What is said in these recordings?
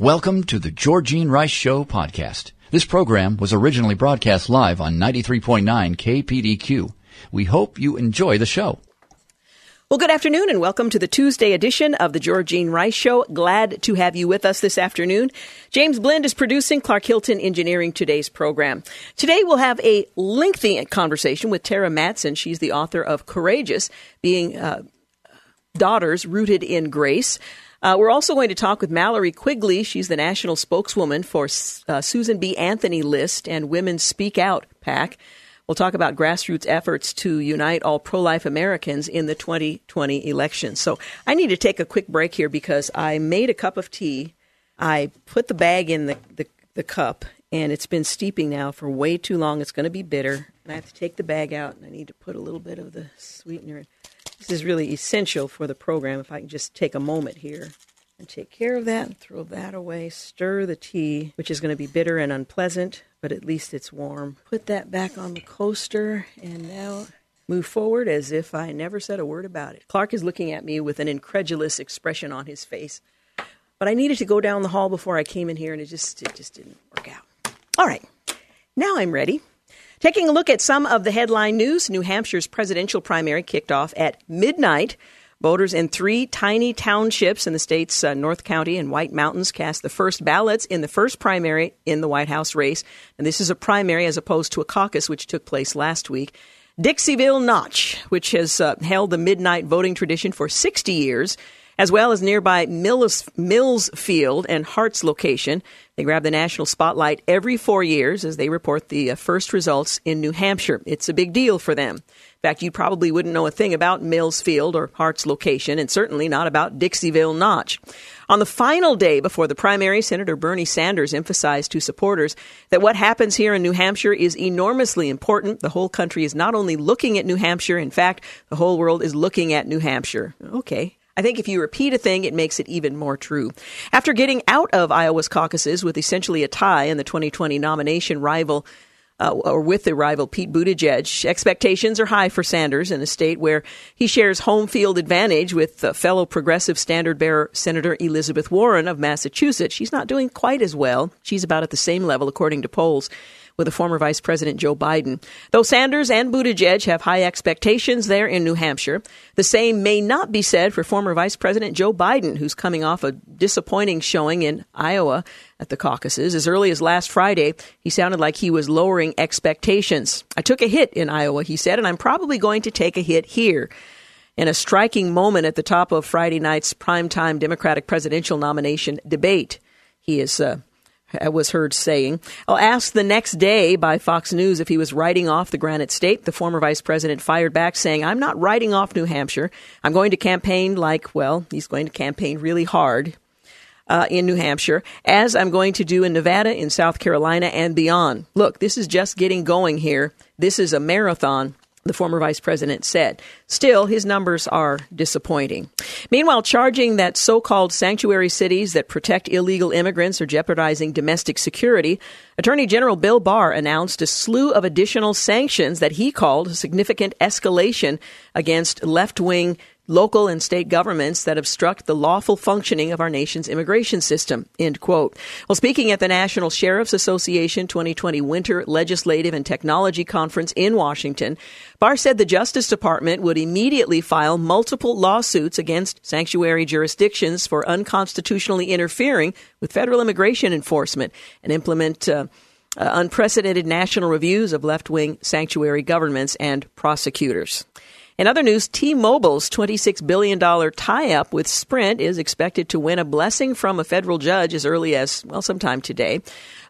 Welcome to the Georgene Rice Show podcast. This program was originally broadcast live on 93.9 KPDQ. We hope you enjoy the show. Well, good afternoon and welcome to the Tuesday edition of the Georgene Rice Show. Glad to have you with us this afternoon. James Blend is producing, Clark Hilton engineering today's program. Today we'll have a lengthy conversation with Terra Mattson. She's the author of Courageous, being uh, daughters rooted in grace. Uh, we're also going to talk with Mallory Quigley. She's the national spokeswoman for uh, Susan B. Anthony List and Women Speak Out PAC. We'll talk about grassroots efforts to unite all pro life Americans in the 2020 election. So I need to take a quick break here because I made a cup of tea. I put the bag in the, the, the cup, and it's been steeping now for way too long. It's going to be bitter. And I have to take the bag out, and I need to put a little bit of the sweetener in. This is really essential for the program. If I can just take a moment here and take care of that and throw that away, stir the tea, which is going to be bitter and unpleasant, but at least it's warm. Put that back on the coaster and now move forward as if I never said a word about it. Clark is looking at me with an incredulous expression on his face. But I needed to go down the hall before I came in here and it just it just didn't work out. All right. Now I'm ready. Taking a look at some of the headline news, New Hampshire's presidential primary kicked off at midnight. Voters in three tiny townships in the state's uh, North Country and White Mountains cast the first ballots in the first primary in the White House race. And this is a primary as opposed to a caucus, which took place last week. Dixville Notch, which has uh, held the midnight voting tradition for 60 years, as well as nearby Mills, Millsfield and Hart's location. They grab the national spotlight every four years as they report the uh, first results in New Hampshire. It's a big deal for them. In fact, you probably wouldn't know a thing about Millsfield or Hart's location, and certainly not about Dixville Notch. On the final day before the primary, Senator Bernie Sanders emphasized to supporters that what happens here in New Hampshire is enormously important. The whole country is not only looking at New Hampshire, in fact, the whole world is looking at New Hampshire. Okay, I think if you repeat a thing, it makes it even more true. After getting out of Iowa's caucuses with essentially a tie in the 2020 nomination rival, uh, or with the rival Pete Buttigieg, expectations are high for Sanders in a state where he shares home field advantage with uh, fellow progressive standard bearer Senator Elizabeth Warren of Massachusetts. She's not doing quite as well. She's about at the same level, according to polls with the former Vice President Joe Biden. Though Sanders and Buttigieg have high expectations there in New Hampshire, the same may not be said for former Vice President Joe Biden, who's coming off a disappointing showing in Iowa at the caucuses. As early as last Friday, he sounded like he was lowering expectations. I took a hit in Iowa, he said, and I'm probably going to take a hit here. In a striking moment at the top of Friday night's primetime Democratic presidential nomination debate, he is uh, was heard saying. I'll asked the next day by Fox News if he was writing off the Granite State. The former vice president fired back saying, I'm not writing off New Hampshire. I'm going to campaign like, well, he's going to campaign really hard. Uh, in New Hampshire, as I'm going to do in Nevada, in South Carolina, and beyond. Look, this is just getting going here. This is a marathon the former vice president said. Still, his numbers are disappointing. Meanwhile, charging that so called sanctuary cities that protect illegal immigrants are jeopardizing domestic security, Attorney General Bill Barr announced a slew of additional sanctions that he called a significant escalation against left wing local and state governments that obstruct the lawful functioning of our nation's immigration system. End quote. Well, speaking at the National Sheriff's Association 2020 Winter Legislative and Technology Conference in Washington, Barr said the Justice Department would immediately file multiple lawsuits against sanctuary jurisdictions for unconstitutionally interfering with federal immigration enforcement and implement uh, uh, unprecedented national reviews of left wing sanctuary governments and prosecutors. In other news, T-Mobile's $26 billion tie-up with Sprint is expected to win a blessing from a federal judge as early as, well, sometime today.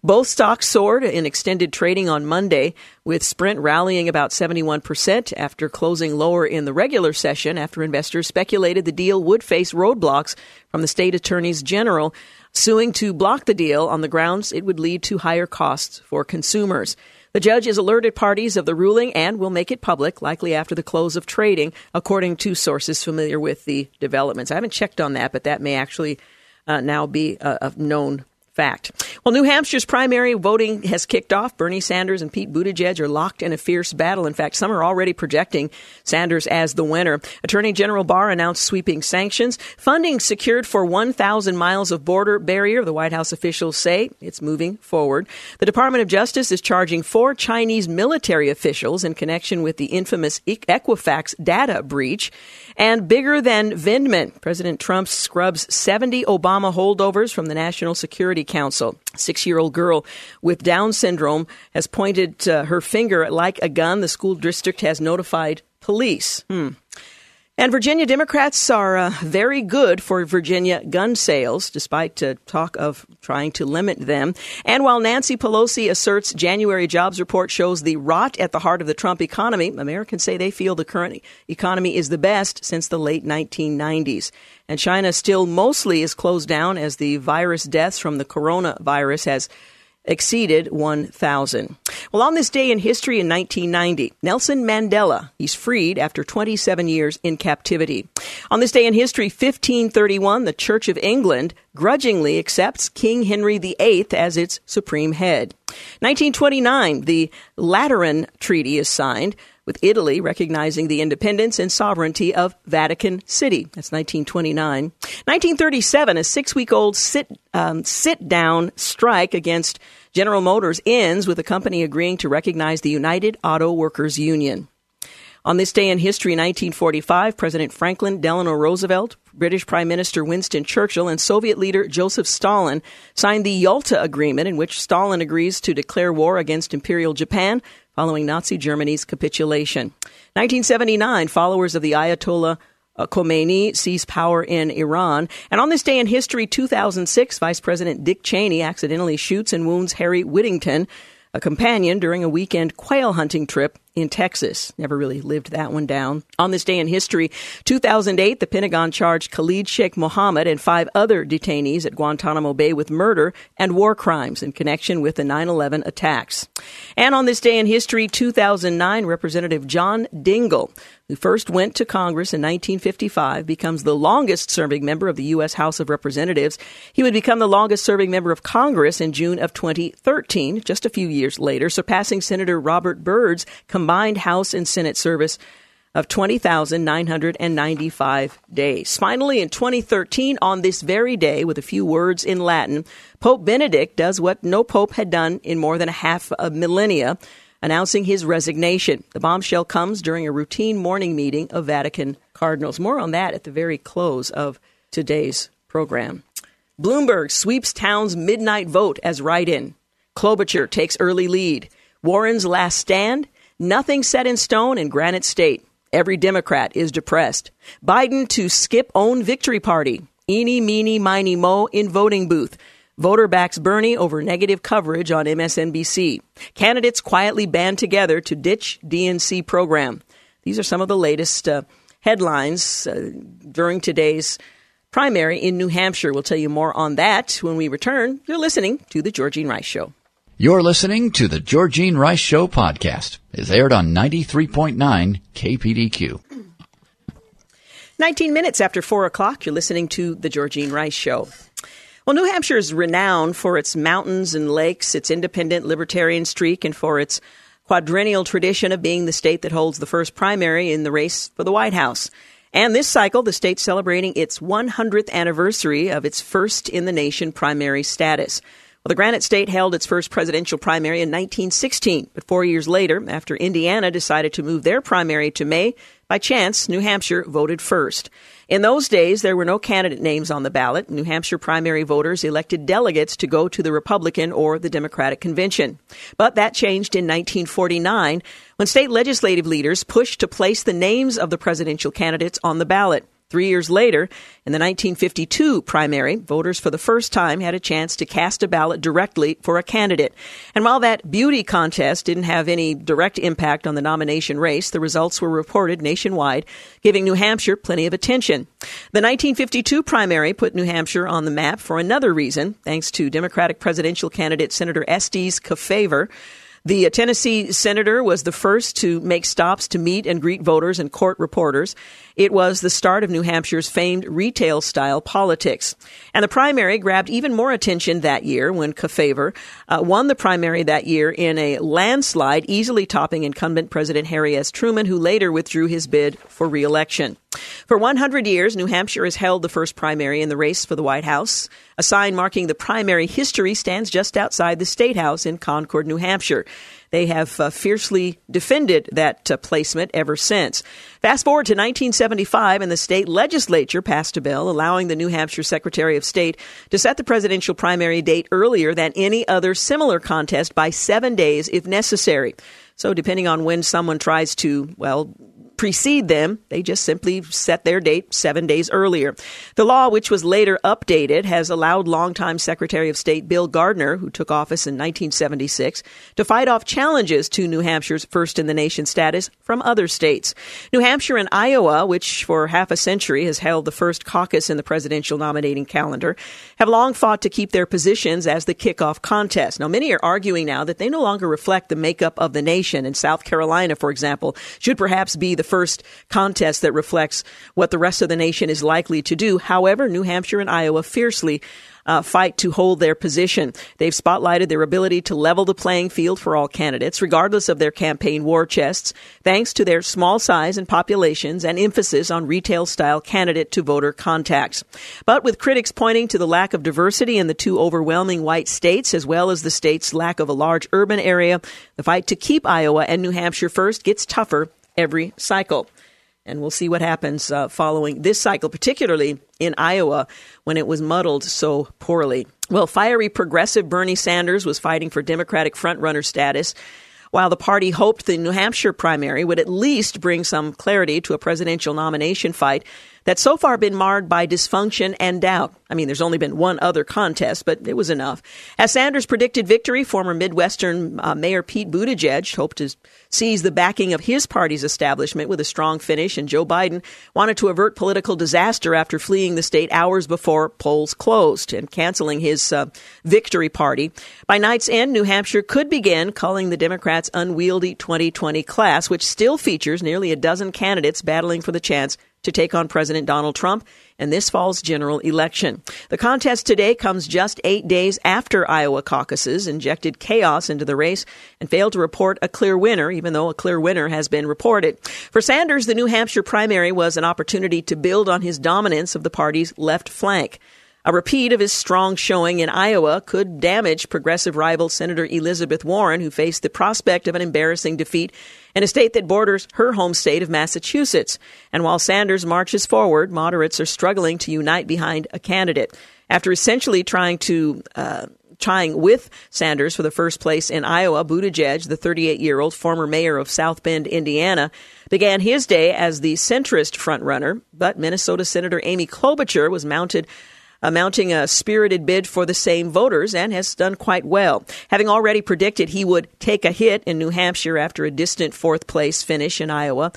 Both stocks soared in extended trading on Monday, with Sprint rallying about 71% after closing lower in the regular session after investors speculated the deal would face roadblocks from the state attorneys general suing to block the deal on the grounds it would lead to higher costs for consumers. The judge has alerted parties of the ruling and will make it public, likely after the close of trading, according to sources familiar with the developments. I haven't checked on that, but that may actually uh, now be a, a known fact. Well, New Hampshire's primary voting has kicked off. Bernie Sanders and Pete Buttigieg are locked in a fierce battle. In fact, some are already projecting Sanders as the winner. Attorney General Barr announced sweeping sanctions. Funding secured for 1,000 miles of border barrier. The White House officials say it's moving forward. The Department of Justice is charging four Chinese military officials in connection with the infamous Equifax data breach. And bigger than Vindman, President Trump scrubs 70 Obama holdovers from the National Security Council. Six year old girl with Down syndrome has pointed uh, her finger like a gun. The school district has notified police. Hmm. And Virginia Democrats are uh, very good for Virginia gun sales, despite uh, talk of trying to limit them. And while Nancy Pelosi asserts January jobs report shows the rot at the heart of the Trump economy, Americans say they feel the current economy is the best since the late 1990s. And China still mostly is closed down as the virus deaths from the coronavirus has exceeded 1,000. Well, on this day in history in 1990, Nelson Mandela, he's freed after 27 years in captivity. On this day in history, 1531, the Church of England grudgingly accepts King Henry VIII as its supreme head. 1929, the Lateran Treaty is signed with Italy recognizing the independence and sovereignty of Vatican City. That's 1929. 1937, a six week old sit, um, sit down strike against General Motors ends with the company agreeing to recognize the United Auto Workers Union. On this day in history, 1945, President Franklin Delano Roosevelt, British Prime Minister Winston Churchill, and Soviet leader Joseph Stalin signed the Yalta Agreement, in which Stalin agrees to declare war against Imperial Japan following Nazi Germany's capitulation. 1979, followers of the Ayatollah uh, Khomeini seized power in Iran. And on this day in history, 2006, Vice President Dick Cheney accidentally shoots and wounds Harry Whittington, a companion during a weekend quail hunting trip in Texas. Never really lived that one down. On this day in history, 2008, the Pentagon charged Khalid Sheikh Mohammed and five other detainees at Guantanamo Bay with murder and war crimes in connection with the 9-11 attacks. And on this day in history, 2009, Representative John Dingell, who first went to Congress in 1955, becomes the longest serving member of the U.S. House of Representatives. He would become the longest serving member of Congress in June of 2013, just a few years later, surpassing Senator Robert Byrd's combined House and Senate service of 20,995 days. Finally, in 2013, on this very day, with a few words in Latin, Pope Benedict does what no pope had done in more than a half a millennia, announcing his resignation. The bombshell comes during a routine morning meeting of Vatican cardinals. More on that at the very close of today's program. Bloomberg sweeps town's midnight vote as write in. Klobuchar takes early lead. Warren's last stand Nothing set in stone in Granite State. Every Democrat is depressed. Biden to skip own victory party. Eeny, meeny, miny, mo in voting booth. Voter backs Bernie over negative coverage on MSNBC. Candidates quietly band together to ditch DNC program. These are some of the latest uh, headlines uh, during today's primary in New Hampshire. We'll tell you more on that when we return. You're listening to The Georgene Rice Show. You're listening to the Georgene Rice Show podcast. It's aired on 93.9 KPDQ. 19 minutes after 4 o'clock, you're listening to the Georgene Rice Show. Well, New Hampshire is renowned for its mountains and lakes, its independent libertarian streak, and for its quadrennial tradition of being the state that holds the first primary in the race for the White House. And this cycle, the state's celebrating its 100th anniversary of its first in the nation primary status. Well, the Granite State held its first presidential primary in 1916, but four years later, after Indiana decided to move their primary to May, by chance, New Hampshire voted first. In those days, there were no candidate names on the ballot. New Hampshire primary voters elected delegates to go to the Republican or the Democratic convention. But that changed in 1949 when state legislative leaders pushed to place the names of the presidential candidates on the ballot. Three years later, in the 1952 primary, voters for the first time had a chance to cast a ballot directly for a candidate. And while that beauty contest didn't have any direct impact on the nomination race, the results were reported nationwide, giving New Hampshire plenty of attention. The 1952 primary put New Hampshire on the map for another reason, thanks to Democratic presidential candidate Senator Estes Kefauver. The Tennessee senator was the first to make stops to meet and greet voters and court reporters. It was the start of New Hampshire's famed retail style politics. And the primary grabbed even more attention that year when Kefauver uh, won the primary that year in a landslide, easily topping incumbent President Harry S. Truman, who later withdrew his bid for reelection. For 100 years, New Hampshire has held the first primary in the race for the White House. A sign marking the primary history stands just outside the State House in Concord, New Hampshire. They have uh, fiercely defended that uh, placement ever since. Fast forward to 1975, and the state legislature passed a bill allowing the New Hampshire Secretary of State to set the presidential primary date earlier than any other similar contest by seven days if necessary. So, depending on when someone tries to, well, precede them. They just simply set their date seven days earlier. The law, which was later updated, has allowed longtime Secretary of State Bill Gardner, who took office in 1976, to fight off challenges to New Hampshire's first in the nation status from other states. New Hampshire and Iowa, which for half a century has held the first caucus in the presidential nominating calendar, have long fought to keep their positions as the kickoff contest. Now, many are arguing now that they no longer reflect the makeup of the nation, and South Carolina, for example, should perhaps be the first contest that reflects what the rest of the nation is likely to do. However, New Hampshire and Iowa fiercely uh, fight to hold their position. They've spotlighted their ability to level the playing field for all candidates, regardless of their campaign war chests, thanks to their small size and populations and emphasis on retail style candidate to voter contacts. But with critics pointing to the lack of diversity in the two overwhelming white states, as well as the state's lack of a large urban area, the fight to keep Iowa and New Hampshire first gets tougher every cycle. And we'll see what happens uh, following this cycle, particularly in Iowa when it was muddled so poorly. Well, fiery progressive Bernie Sanders was fighting for Democratic frontrunner status. While the party hoped the New Hampshire primary would at least bring some clarity to a presidential nomination fight, that's so far been marred by dysfunction and doubt. I mean, there's only been one other contest, but it was enough. As Sanders predicted victory, former Midwestern uh, Mayor Pete Buttigieg hoped to seize the backing of his party's establishment with a strong finish, and Joe Biden wanted to avert political disaster after fleeing the state hours before polls closed and canceling his uh, victory party. By night's end, New Hampshire could begin calling the Democrats' unwieldy 2020 class, which still features nearly a dozen candidates battling for the chance to take on President Donald Trump in this fall's general election. The contest today comes just eight days after Iowa caucuses injected chaos into the race and failed to report a clear winner, even though a clear winner has been reported. For Sanders, the New Hampshire primary was an opportunity to build on his dominance of the party's left flank. A repeat of his strong showing in Iowa could damage progressive rival Senator Elizabeth Warren, who faced the prospect of an embarrassing defeat in a state that borders her home state of Massachusetts. And while Sanders marches forward, moderates are struggling to unite behind a candidate. After essentially trying to uh, trying with Sanders for the first place in Iowa, Buttigieg, the 38 year old former mayor of South Bend, Indiana, began his day as the centrist frontrunner. But Minnesota Senator Amy Klobuchar was mounted mounting a spirited bid for the same voters and has done quite well. Having already predicted he would take a hit in New Hampshire after a distant fourth place finish in Iowa,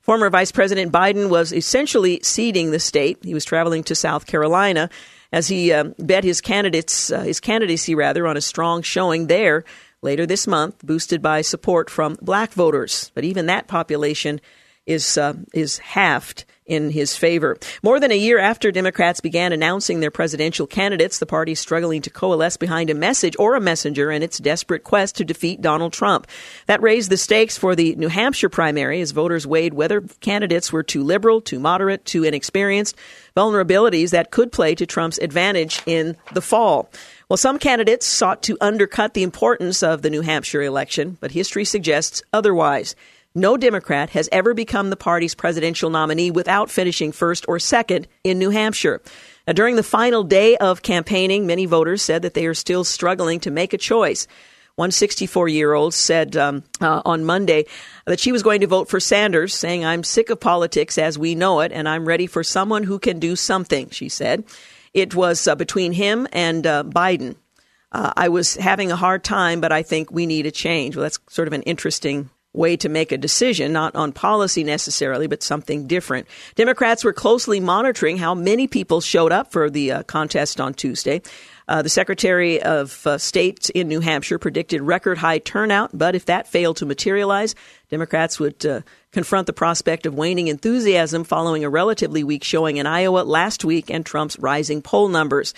former Vice President Biden was essentially ceding the state. He was traveling to South Carolina as he uh, bet his candidates uh, his candidacy rather on a strong showing there later this month, boosted by support from black voters. But even that population is uh, is halved in his favor. More than a year after Democrats began announcing their presidential candidates, the party struggling to coalesce behind a message or a messenger in its desperate quest to defeat Donald Trump. That raised the stakes for the New Hampshire primary as voters weighed whether candidates were too liberal, too moderate, too inexperienced, vulnerabilities that could play to Trump's advantage in the fall. Well, some candidates sought to undercut the importance of the New Hampshire election, but history suggests otherwise. No Democrat has ever become the party's presidential nominee without finishing first or second in New Hampshire. Now, during the final day of campaigning, many voters said that they are still struggling to make a choice. One 64 year old said um, uh, on Monday that she was going to vote for Sanders, saying, I'm sick of politics as we know it, and I'm ready for someone who can do something, she said. It was uh, between him and uh, Biden. Uh, I was having a hard time, but I think we need a change. Well, that's sort of an interesting way to make a decision, not on policy necessarily, but something different. Democrats were closely monitoring how many people showed up for the uh, contest on Tuesday. Uh, the Secretary of uh, State in New Hampshire predicted record high turnout, but if that failed to materialize, Democrats would uh, confront the prospect of waning enthusiasm following a relatively weak showing in Iowa last week and Trump's rising poll numbers.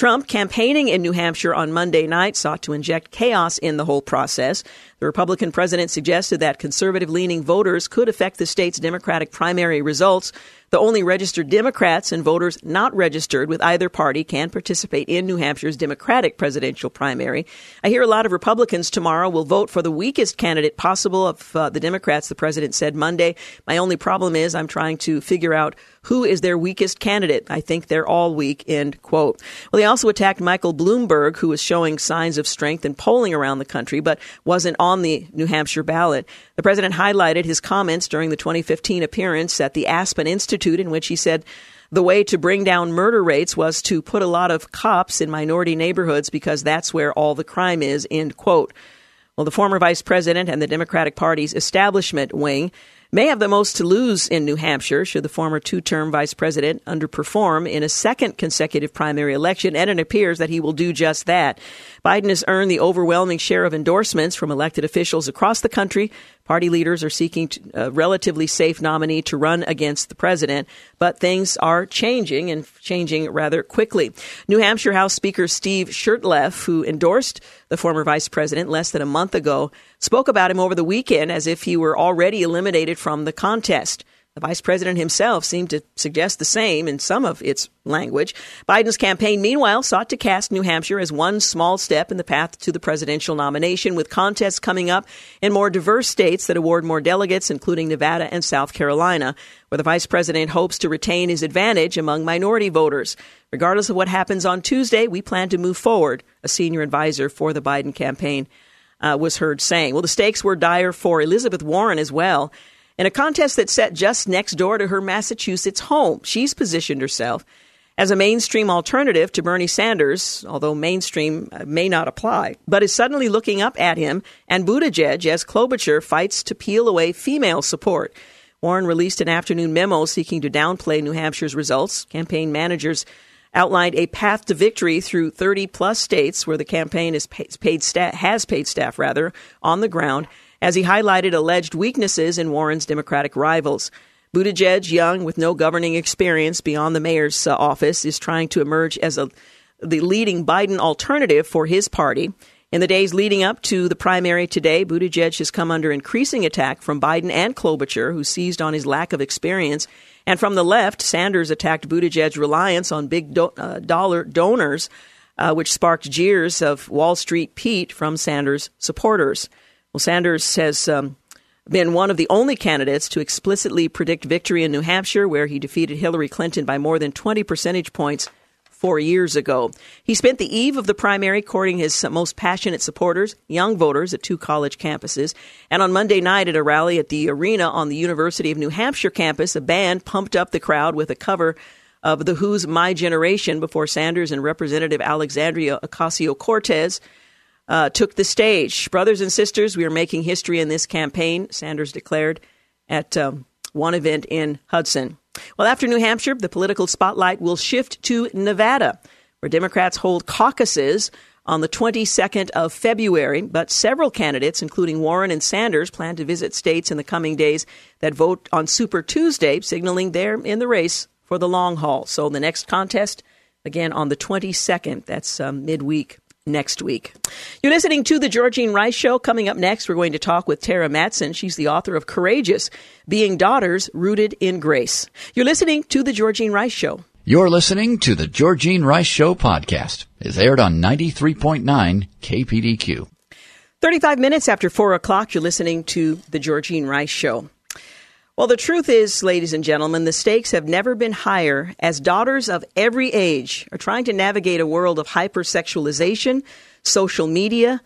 Trump, campaigning in New Hampshire on Monday night, sought to inject chaos in the whole process. The Republican president suggested that conservative leaning voters could affect the state's Democratic primary results. The only registered Democrats and voters not registered with either party can participate in New Hampshire's Democratic presidential primary. I hear a lot of Republicans tomorrow will vote for the weakest candidate possible of uh, the Democrats, the president said Monday. My only problem is I'm trying to figure out who is their weakest candidate. I think they're all weak, end quote. Well, they also attacked Michael Bloomberg, who was showing signs of strength in polling around the country, but wasn't on the New Hampshire ballot. The president highlighted his comments during the 2015 appearance at the Aspen Institute, in which he said, the way to bring down murder rates was to put a lot of cops in minority neighborhoods because that's where all the crime is, end quote. Well, the former vice president and the Democratic Party's establishment wing may have the most to lose in New Hampshire should the former two term vice president underperform in a second consecutive primary election, and it appears that he will do just that. Biden has earned the overwhelming share of endorsements from elected officials across the country. Party leaders are seeking a relatively safe nominee to run against the president, but things are changing and changing rather quickly. New Hampshire House Speaker Steve Shurtleff, who endorsed the former vice president less than a month ago, spoke about him over the weekend as if he were already eliminated from the contest. The vice president himself seemed to suggest the same in some of its language. Biden's campaign, meanwhile, sought to cast New Hampshire as one small step in the path to the presidential nomination, with contests coming up in more diverse states that award more delegates, including Nevada and South Carolina, where the vice president hopes to retain his advantage among minority voters. Regardless of what happens on Tuesday, we plan to move forward, a senior advisor for the Biden campaign uh, was heard saying. Well, the stakes were dire for Elizabeth Warren as well. In a contest that set just next door to her Massachusetts home, she's positioned herself as a mainstream alternative to Bernie Sanders, although mainstream uh, may not apply, but is suddenly looking up at him and Buttigieg as Klobuchar fights to peel away female support. Warren released an afternoon memo seeking to downplay New Hampshire's results. Campaign managers outlined a path to victory through 30 plus states where the campaign is paid staff, has paid staff rather on the ground as he highlighted alleged weaknesses in Warren's Democratic rivals. Buttigieg, young with no governing experience beyond the mayor's uh, office, is trying to emerge as a, the leading Biden alternative for his party. In the days leading up to the primary today, Buttigieg has come under increasing attack from Biden and Klobuchar, who seized on his lack of experience. And from the left, Sanders attacked Buttigieg's reliance on big do- uh, dollar donors, uh, which sparked jeers of Wall Street Pete from Sanders supporters. Well, Sanders has um, been one of the only candidates to explicitly predict victory in New Hampshire, where he defeated Hillary Clinton by more than 20 percentage points four years ago. He spent the eve of the primary courting his most passionate supporters, young voters, at two college campuses. And on Monday night at a rally at the arena on the University of New Hampshire campus, a band pumped up the crowd with a cover of The Who's My Generation before Sanders and Representative Alexandria Ocasio Cortez uh, took the stage. Brothers and sisters, we are making history in this campaign, Sanders declared at um, one event in Hudson. Well, after New Hampshire, the political spotlight will shift to Nevada, where Democrats hold caucuses on the 22nd of February, but several candidates, including Warren and Sanders, plan to visit states in the coming days that vote on Super Tuesday, signaling they're in the race for the long haul. So the next contest, again, on the 22nd, that's um, midweek next week. You're listening to the Georgene Rice Show. Coming up next, we're going to talk with Terra Mattson. She's the author of Courageous Being Daughters Rooted in Grace. You're listening to the Georgene Rice Show. You're listening to the Georgene Rice Show podcast. It's aired on 93.9 KPDQ. 35 minutes after 4 o'clock, you're listening to the Georgene Rice Show. Well, the truth is, ladies and gentlemen, the stakes have never been higher as daughters of every age are trying to navigate a world of hypersexualization, social media,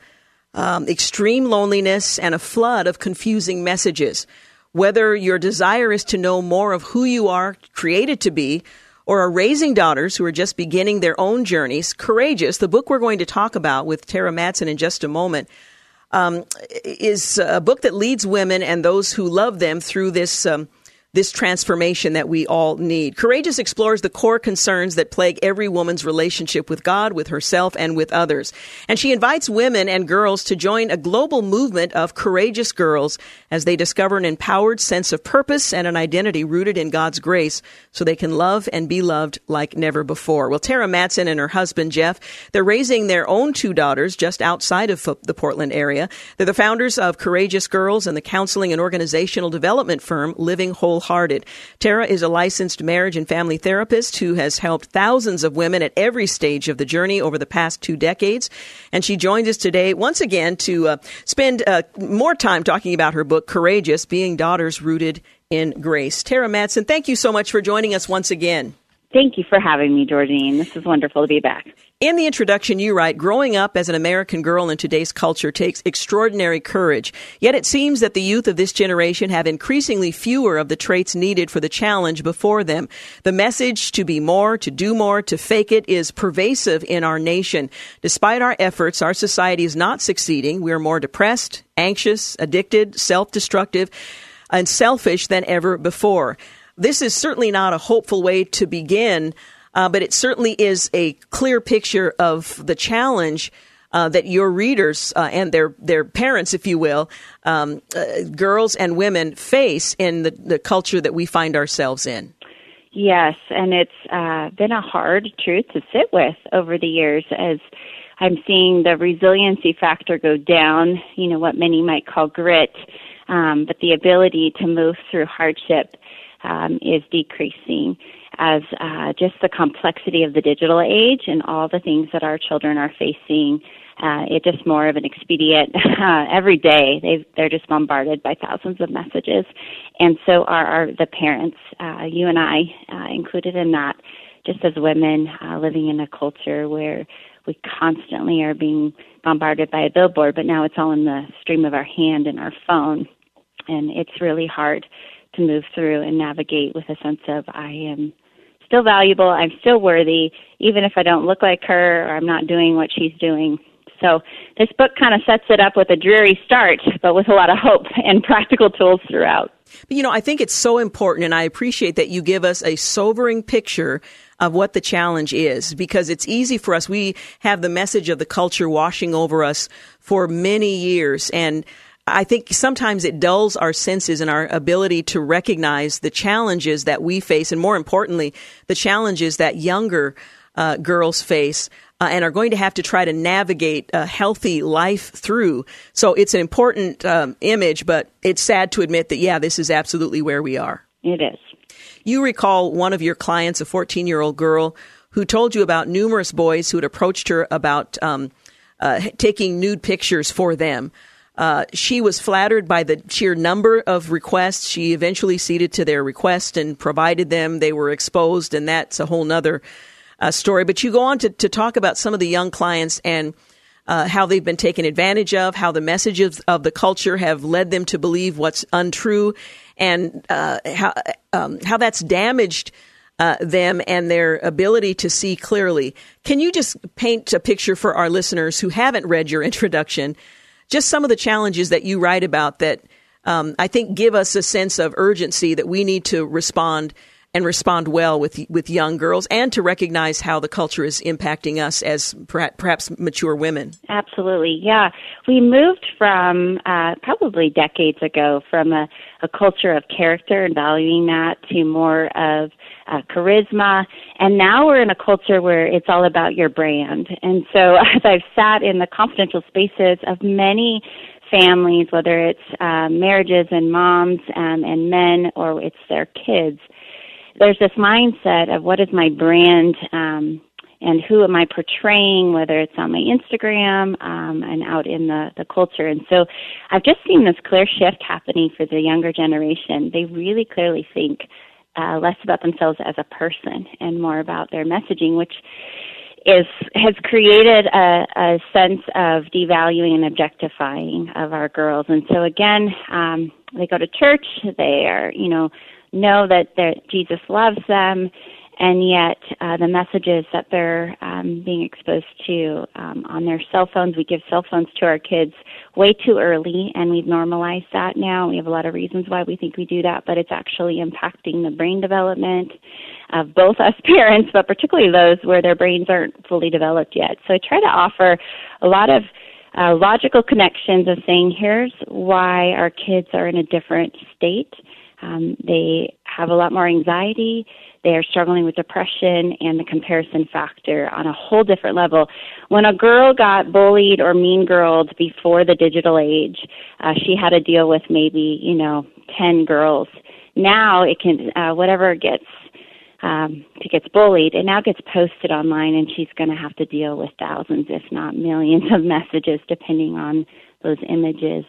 um, extreme loneliness, and a flood of confusing messages. Whether your desire is to know more of who you are created to be, or are raising daughters who are just beginning their own journeys, Courageous, the book we're going to talk about with Terra Mattson in just a moment, um, is a book that leads women and those who love them through this. Um, this transformation that we all need. Courageous explores the core concerns that plague every woman's relationship with God, with herself, and with others. And she invites women and girls to join a global movement of courageous girls as they discover an empowered sense of purpose and an identity rooted in God's grace so they can love and be loved like never before. Well, Terra Mattson and her husband, Jeff, they're raising their own two daughters just outside of the Portland area. They're the founders of Courageous Girls and the counseling and organizational development firm Living Whole Wholehearted. Terra is a licensed marriage and family therapist who has helped thousands of women at every stage of the journey over the past two decades. And she joins us today once again to uh, spend uh, more time talking about her book, Courageous Being Daughters Rooted in Grace. Terra Mattson, thank you so much for joining us once again. Thank you for having me, Georgene. This is wonderful to be back. In the introduction, you write, growing up as an American girl in today's culture takes extraordinary courage. Yet it seems that the youth of this generation have increasingly fewer of the traits needed for the challenge before them. The message to be more, to do more, to fake it is pervasive in our nation. Despite our efforts, our society is not succeeding. We are more depressed, anxious, addicted, self-destructive, and selfish than ever before. This is certainly not a hopeful way to begin, uh, but it certainly is a clear picture of the challenge uh, that your readers uh, and their their parents, if you will, um, uh, girls and women face in the, the culture that we find ourselves in. Yes, and it's uh, been a hard truth to sit with over the years as I'm seeing the resiliency factor go down, you know, what many might call grit, um, but the ability to move through hardship um, is decreasing as uh, just the complexity of the digital age and all the things that our children are facing. Uh, it's just more of an expedient uh, every day. They they're just bombarded by thousands of messages, and so are, the parents. Uh, you and I uh, included in that. Just as women uh, living in a culture where we constantly are being bombarded by a billboard, but now it's all in the stream of our hand and our phone, and it's really hard to move through and navigate with a sense of I am still valuable, I'm still worthy, even if I don't look like her or I'm not doing what she's doing. So this book kind of sets it up with a dreary start, but with a lot of hope and practical tools throughout. But you know, I think it's so important, and I appreciate that you give us a sobering picture of what the challenge is because it's easy for us. We have the message of the culture washing over us for many years, and I think sometimes it dulls our senses and our ability to recognize the challenges that we face, and more importantly, the challenges that younger uh, girls face. Uh, and are going to have to try to navigate a healthy life through. So it's an important um, image, but it's sad to admit that, yeah, this is absolutely where we are. It is. You recall one of your clients, a 14 year old girl, who told you about numerous boys who had approached her about um, uh, taking nude pictures for them. Uh, she was flattered by the sheer number of requests. She eventually ceded to their request and provided them. They were exposed, and that's a whole nother uh, story. But you go on to, to talk about some of the young clients and uh, how they've been taken advantage of, how the messages of the culture have led them to believe what's untrue, and uh, how um, how that's damaged. Uh, them and their ability to see clearly. Can you just paint a picture for our listeners who haven't read your introduction just some of the challenges that you write about that um, I think give us a sense of urgency that we need to respond and respond well with with young girls, and to recognize how the culture is impacting us as perhaps mature women. Absolutely, yeah. We moved from uh, probably decades ago from a, a culture of character and valuing that to more of uh, charisma. And now we're in a culture where it's all about your brand. And so as I've sat in the confidential spaces of many families, whether it's uh, marriages and moms um, and men or it's their kids, there's this mindset of what is my brand um, and who am I portraying, whether it's on my Instagram um, and out in the, the culture. And so I've just seen this clear shift happening for the younger generation. They really clearly think uh, less about themselves as a person and more about their messaging, which is has created a, a sense of devaluing and objectifying of our girls. And so again, um, they go to church. They are, you know, know that Jesus loves them, and yet uh, the messages that they're um, being exposed to um, on their cell phones. We give cell phones to our kids way too early, and we've normalized that now. We have a lot of reasons why we think we do that, but it's actually impacting the brain development of both us parents, but particularly those where their brains aren't fully developed yet. So I try to offer a lot of uh, logical connections of saying, here's why our kids are in a different state. Um, they have a lot more anxiety. They are struggling with depression and the comparison factor on a whole different level. When a girl got bullied or mean girled before the digital age, uh, she had to deal with maybe, you know, 10 girls. Now it can, uh, whatever gets um, she gets bullied, it now gets posted online, and she's going to have to deal with thousands, if not millions, of messages, depending on those images.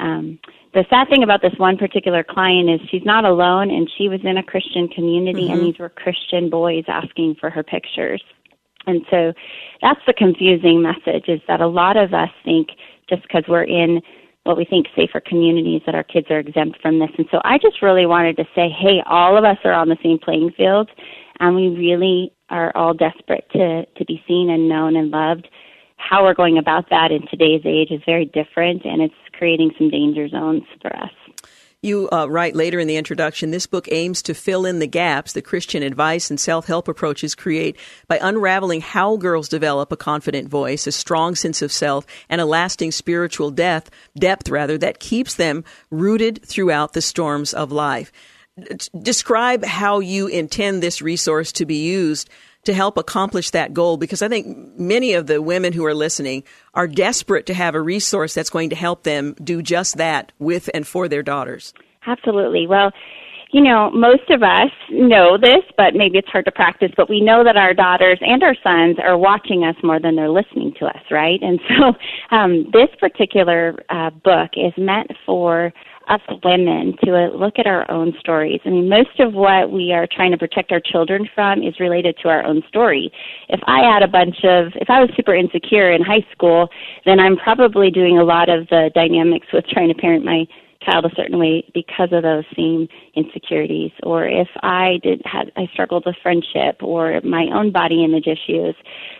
Um, the sad thing about this one particular client is she's not alone, and she was in a Christian community, mm-hmm. and these were Christian boys asking for her pictures. And so that's the confusing message is that a lot of us think just because we're in what we think safer communities that our kids are exempt from this. And so I just really wanted to say, hey, all of us are on the same playing field, and we really are all desperate to, to be seen and known and loved how we're going about that in today's age is very different, and it's creating some danger zones for us. You uh, write later in the introduction this book aims to fill in the gaps the Christian advice and self help approaches create by unraveling how girls develop a confident voice, a strong sense of self, and a lasting spiritual depth, depth rather, that keeps them rooted throughout the storms of life. Describe how you intend this resource to be used to help accomplish that goal because I think many of the women who are listening are desperate to have a resource that's going to help them do just that with and for their daughters. Absolutely. Well, you know, most of us know this, but maybe it's hard to practice, but we know that our daughters and our sons are watching us more than they're listening to us, right? And so um, this particular uh, book is meant for us women to uh, look at our own stories. I mean, most of what we are trying to protect our children from is related to our own story. If I had a bunch of, if I was super insecure in high school, then I'm probably doing a lot of the dynamics with trying to parent my child a certain way because of those same insecurities or if i did had i struggled with friendship or my own body image issues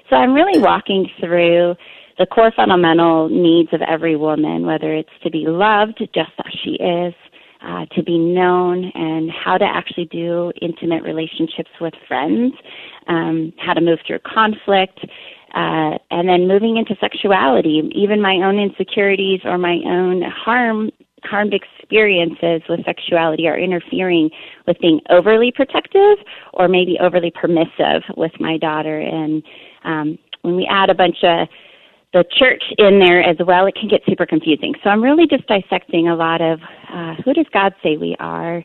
so i'm really walking through the core fundamental needs of every woman, whether it's to be loved just as she is, uh, to be known, and how to actually do intimate relationships with friends, um, how to move through conflict, uh, and then moving into sexuality, even my own insecurities or my own harm harmed experiences with sexuality are interfering with being overly protective or maybe overly permissive with my daughter. And um, when we add a bunch of the church in there as well, it can get super confusing. So I'm really just dissecting a lot of uh, who does God say we are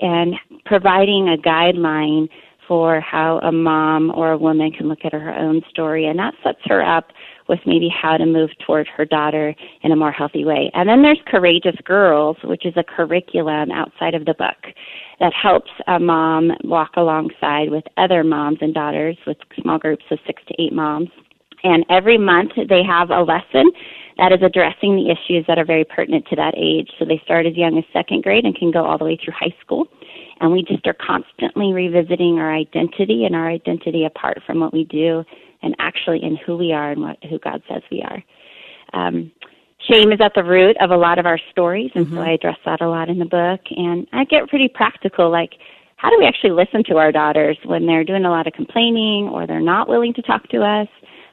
and providing a guideline for how a mom or a woman can look at her own story. And that sets her up with maybe how to move toward her daughter in a more healthy way. And then there's Courageous Girls, which is a curriculum outside of the book that helps a mom walk alongside with other moms and daughters with small groups of six to eight moms and every month they have a lesson that is addressing the issues that are very pertinent to that age. So they start as young as second grade and can go all the way through high school. And we just are constantly revisiting our identity and our identity apart from what we do and actually in who we are and what, who God says we are. Um, shame is at the root of a lot of our stories, and mm-hmm. so I address that a lot in the book. And I get pretty practical, like how do we actually listen to our daughters when they're doing a lot of complaining or they're not willing to talk to us?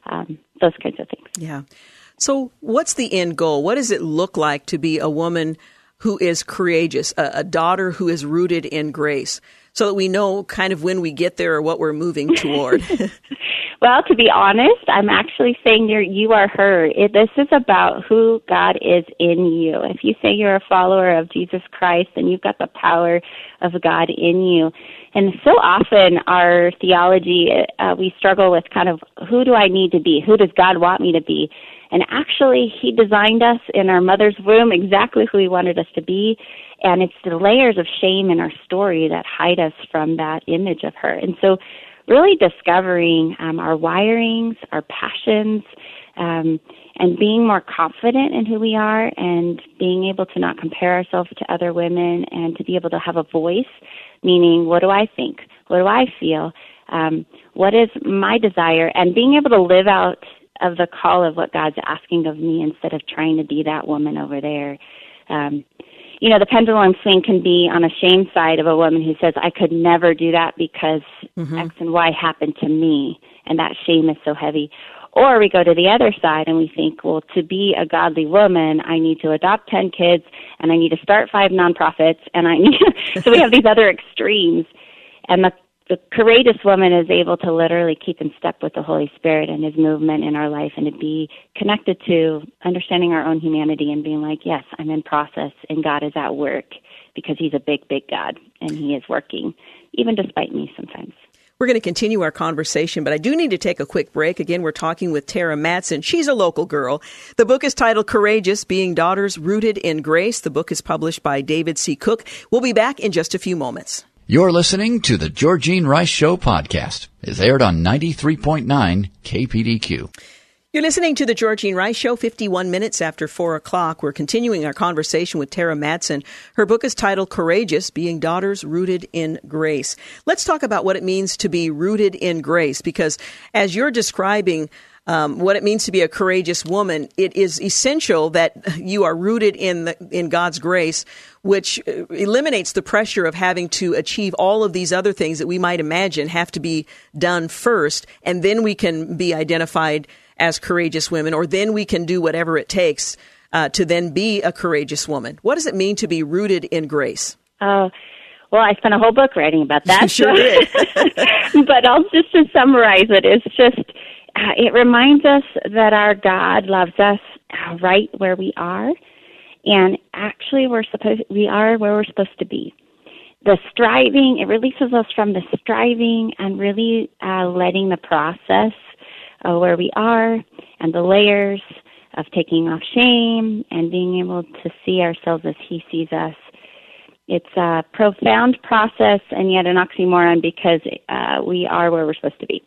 Um, those kinds of things. Yeah. So, what's the end goal? What does it look like to be a woman who is courageous, a, a daughter who is rooted in grace, so that we know kind of when we get there or what we're moving toward? well, to be honest, I'm actually saying you're you are her. It, this is about who God is in you. If you say you're a follower of Jesus Christ, then you've got the power of God in you. And so often our theology, uh, we struggle with kind of who do I need to be? Who does God want me to be? And actually, He designed us in our mother's womb exactly who He wanted us to be. And it's the layers of shame in our story that hide us from that image of her. And so, really discovering um, our wirings, our passions, um, and being more confident in who we are and being able to not compare ourselves to other women and to be able to have a voice, meaning, what do I think? What do I feel? Um, what is my desire? And being able to live out of the call of what God's asking of me instead of trying to be that woman over there. Um, you know, the pendulum swing can be on a shame side of a woman who says, I could never do that because mm-hmm. X and Y happened to me, and that shame is so heavy. Or we go to the other side and we think, well, to be a godly woman, I need to adopt 10 kids and I need to start five nonprofits and I need, so we have these other extremes. And the, the courageous woman is able to literally keep in step with the Holy Spirit and his movement in our life and to be connected to understanding our own humanity and being like, yes, I'm in process and God is at work because he's a big, big God and he is working, even despite me sometimes. We're going to continue our conversation, but I do need to take a quick break. Again, we're talking with Terra Mattson. She's a local girl. The book is titled Courageous Being Daughters Rooted in Grace. The book is published by David C. Cook. We'll be back in just a few moments. You're listening to the Georgene Rice Show podcast. It's aired on 93.9 KPDQ. You're listening to the Georgene Rice Show, 51 minutes after 4 o'clock. We're continuing our conversation with Terra Mattson. Her book is titled Courageous Being Daughters Rooted in Grace. Let's talk about what it means to be rooted in grace, because as you're describing um, what it means to be a courageous woman, it is essential that you are rooted in the, in God's grace, which uh, eliminates the pressure of having to achieve all of these other things that we might imagine have to be done first, and then we can be identified as courageous women, or then we can do whatever it takes uh, to then be a courageous woman. What does it mean to be rooted in grace? Oh, well, I spent a whole book writing about that. sure did. but I'll just to summarize it, it's just uh, it reminds us that our God loves us uh, right where we are, and actually we're supposed we are where we're supposed to be. The striving it releases us from the striving and really uh, letting the process uh, where we are and the layers of taking off shame and being able to see ourselves as He sees us. It's a profound process and yet an oxymoron because uh, we are where we're supposed to be.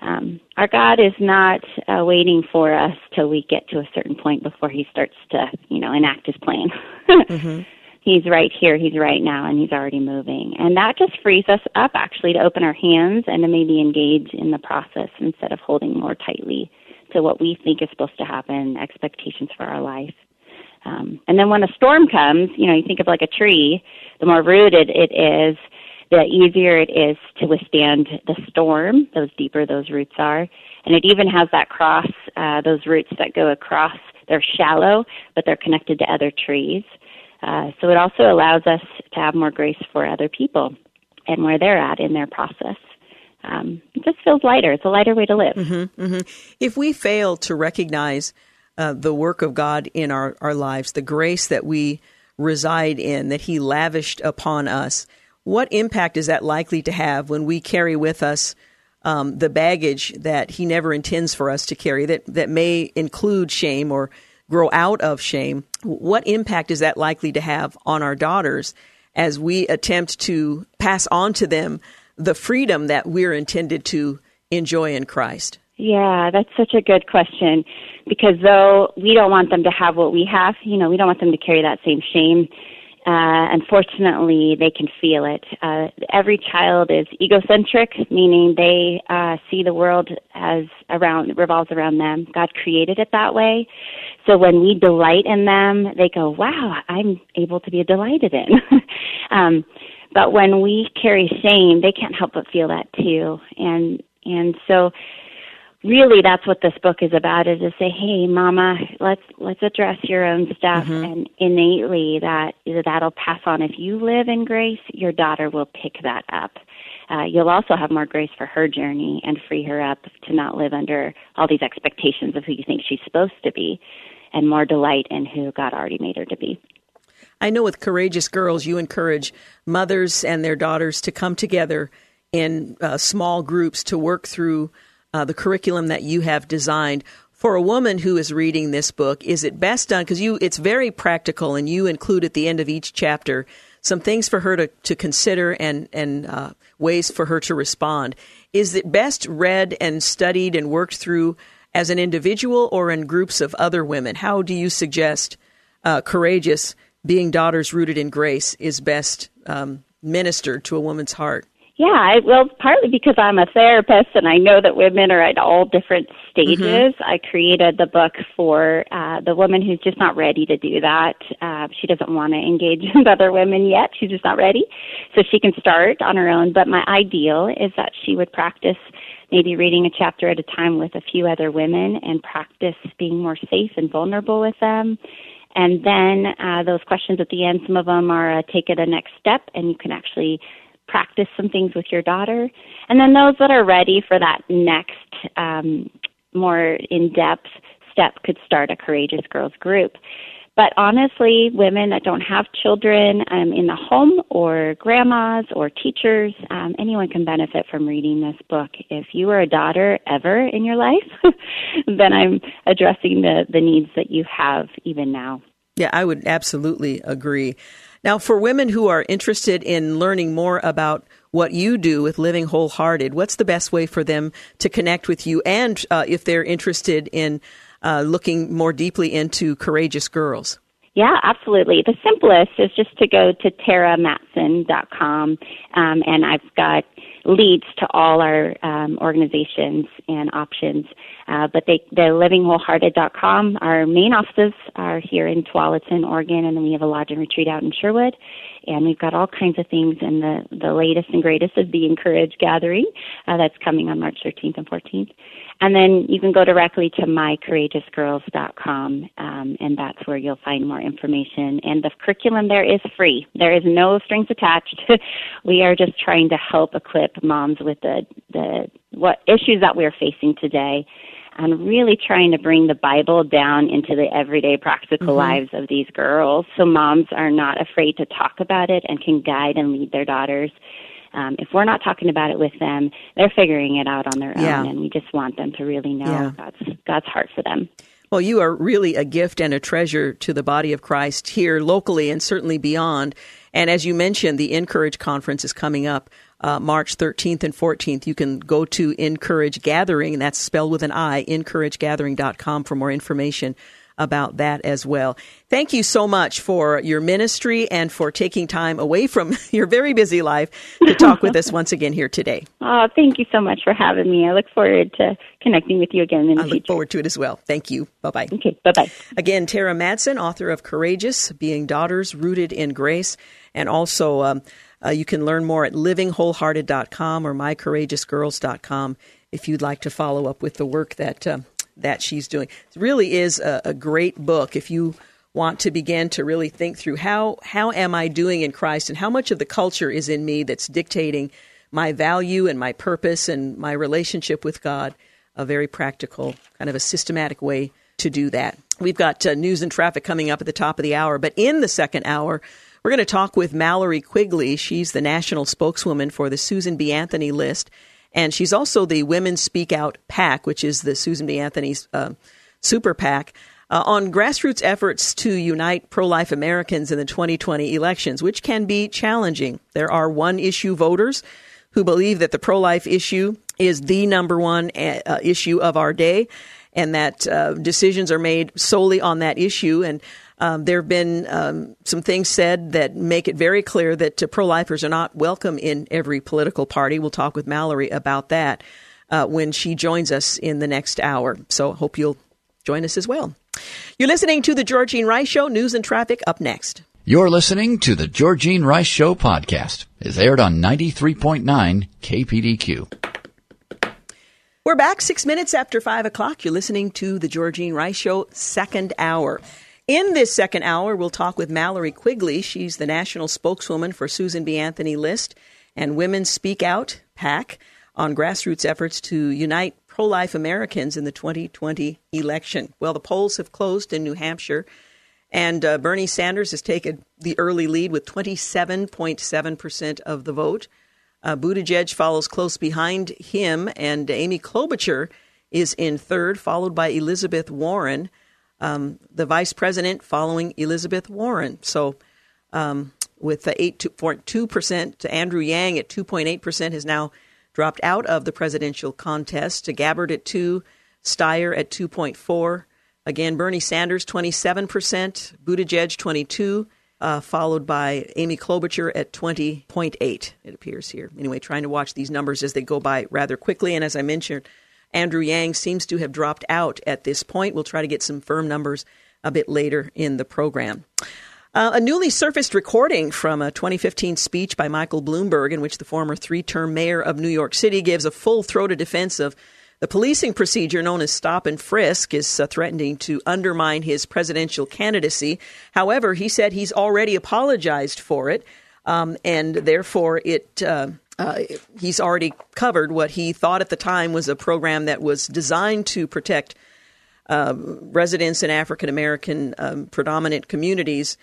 Um, our God is not uh, waiting for us till we get to a certain point before He starts to, you know, enact His plan. mm-hmm he's right here, he's right now, and he's already moving. And that just frees us up actually to open our hands and to maybe engage in the process instead of holding more tightly to what we think is supposed to happen, expectations for our life. Um, and then when a storm comes, you know, you think of like a tree, the more rooted it is, the easier it is to withstand the storm, those deeper those roots are. And it even has that cross, uh, those roots that go across, they're shallow, but they're connected to other trees. Uh, so it also allows us to have more grace for other people and where they're at in their process. Um, it just feels lighter. It's a lighter way to live. Mm-hmm, mm-hmm. If we fail to recognize uh, the work of God in our, our lives, the grace that we reside in, that He lavished upon us, what impact is that likely to have when we carry with us um, the baggage that He never intends for us to carry, that, that may include shame or grow out of shame, what impact is that likely to have on our daughters as we attempt to pass on to them the freedom that we're intended to enjoy in Christ? Yeah, that's such a good question because though we don't want them to have what we have, you know, we don't want them to carry that same shame uh, unfortunately, they can feel it. Uh, every child is egocentric, meaning they uh, see the world as around revolves around them. God created it that way. So when we delight in them, they go, "Wow, I'm able to be delighted in." um, but when we carry shame, they can't help but feel that too. And and so really that's what this book is about is to say hey mama let's let's address your own stuff mm-hmm. and innately that that'll pass on if you live in grace your daughter will pick that up uh, you'll also have more grace for her journey and free her up to not live under all these expectations of who you think she's supposed to be and more delight in who god already made her to be. I know with courageous girls you encourage mothers and their daughters to come together in uh, small groups to work through uh, the curriculum that you have designed. For a woman who is reading this book is it best done? Because you it's very practical and you include at the end of each chapter some things for her to, to consider and, and uh, ways for her to respond. Is it best read and studied and worked through as an individual or in groups of other women? How do you suggest uh, courageous being daughters rooted in grace is best um, ministered to a woman's heart? Yeah, I, well, partly because I'm a therapist and I know that women are at all different stages. Mm-hmm. I created the book for uh, the woman who's just not ready to do that. Uh, she doesn't want to engage with other women yet. She's just not ready. So she can start on her own. But my ideal is that she would practice maybe reading a chapter at a time with a few other women and practice being more safe and vulnerable with them. And then uh, those questions at the end, some of them are uh, take it a next step, and you can actually practice some things with your daughter. And then those that are ready for that next um, more in depth step could start a Courageous Girls group. But honestly, women that don't have children um, in the home or grandmas or teachers, um, anyone can benefit from reading this book. If you are a daughter ever in your life, then I'm addressing the, the needs that you have even now. Yeah, I would absolutely agree. Now, for women who are interested in learning more about what you do with Living Wholehearted, what's the best way for them to connect with you? And uh, if they're interested in uh, looking more deeply into Courageous Girls? Yeah, absolutely. The simplest is just to go to terramattson.com, um, and I've got leads to all our um, organizations and options. Uh, but they, the livingwholehearted.com, our main offices are here in Tualatin, Oregon, and then we have a lodge and retreat out in Sherwood. And we've got all kinds of things, and the, the latest and greatest is the Encourage Gathering uh, that's coming on March 13th and 14th. And then you can go directly to mycourageousgirls.com, um, and that's where you'll find more information. And the curriculum there is free. There is no strings attached. we are just trying to help equip moms with the, the what issues that we're facing today and really trying to bring the Bible down into the everyday practical mm-hmm. lives of these girls so moms are not afraid to talk about it and can guide and lead their daughters um, if we're not talking about it with them, they're figuring it out on their own, and we just want them to really know yeah. God's God's heart for them. Well, you are really a gift and a treasure to the body of Christ here locally and certainly beyond. And as you mentioned, the Encourage Conference is coming up uh, March 13th and 14th. You can go to Encourage Gathering, and that's spelled with an I, encouragegathering.com for more information about that as well. Thank you so much for your ministry and for taking time away from your very busy life to talk with us once again here today. Oh, thank you so much for having me. I look forward to connecting with you again in the I future. look forward to it as well. Thank you. Bye bye. Okay, bye bye. Again, Terra Mattson, author of Courageous Being Daughters Rooted in Grace, and also um, uh, you can learn more at livingwholehearted.com or mycourageousgirls.com if you'd like to follow up with the work that uh, that she's doing. It really is a, a great book if you want to begin to really think through how how am I doing in Christ and how much of the culture is in me that's dictating my value and my purpose and my relationship with God. A very practical, kind of a systematic way to do that. We've got uh, news and traffic coming up at the top of the hour, but in the second hour, we're going to talk with Mallory Quigley. She's the national spokeswoman for the Susan B. Anthony list. And she's also the Women Speak Out PAC, which is the Susan B. Anthony's uh, super PAC, uh, on grassroots efforts to unite pro life Americans in the 2020 elections, which can be challenging. There are one issue voters who believe that the pro life issue is the number one uh, issue of our day and that uh, decisions are made solely on that issue. And um, there have been um, some things said that make it very clear that uh, pro lifers are not welcome in every political party. We'll talk with Mallory about that uh, when she joins us in the next hour. So I hope you'll join us as well. You're listening to The Georgene Rice Show. News and traffic up next. You're listening to The Georgene Rice Show podcast. It's aired on 93.9 KPDQ. We're back six minutes after five o'clock. You're listening to The Georgene Rice Show, second hour. In this second hour, we'll talk with Mallory Quigley. She's the national spokeswoman for Susan B. Anthony List and Women Speak Out PAC on grassroots efforts to unite pro life Americans in the 2020 election. Well, the polls have closed in New Hampshire, and uh, Bernie Sanders has taken the early lead with 27.7% of the vote. Uh, Buttigieg follows close behind him, and Amy Klobuchar is in third, followed by Elizabeth Warren um, the vice president following Elizabeth Warren. So um, with 8.2%. Andrew Yang at 2.8% has now dropped out of the presidential contest. to Gabbard at 2, Steyer at 2.4. Again, Bernie Sanders 27%, Buttigieg 22, uh, followed by Amy Klobuchar at 20.8. It appears here. Anyway, trying to watch these numbers as they go by rather quickly. And as I mentioned, Andrew Yang seems to have dropped out at this point. We'll try to get some firm numbers a bit later in the program. Uh, a newly surfaced recording from a 2015 speech by Michael Bloomberg, in which the former three term mayor of New York City gives a full throated defense of the policing procedure known as stop and frisk, is uh, threatening to undermine his presidential candidacy. However, he said he's already apologized for it, um, and therefore it. Uh, uh, he's already covered what he thought at the time was a program that was designed to protect uh, residents in African American um, predominant communities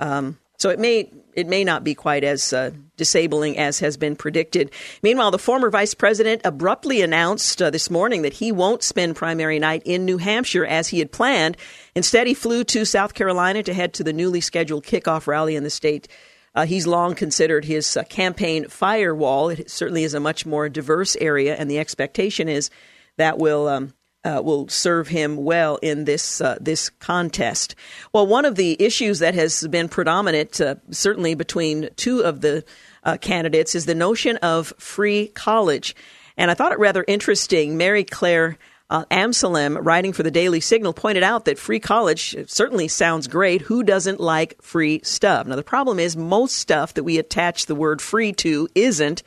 um, so it may it may not be quite as uh, disabling as has been predicted. Meanwhile, the former vice president abruptly announced uh, this morning that he won't spend primary night in New Hampshire as he had planned. Instead, he flew to South Carolina to head to the newly scheduled kickoff rally in the state. Uh, he's long considered his uh, campaign firewall. It certainly is a much more diverse area, and the expectation is that will um, uh, will serve him well in this uh, this contest. Well, one of the issues that has been predominant, uh, certainly between two of the uh, candidates, is the notion of free college. And I thought it rather interesting. Mary Claire uh, Amselem, writing for the Daily Signal, pointed out that free college certainly sounds great. Who doesn't like free stuff? Now, the problem is most stuff that we attach the word free to isn't.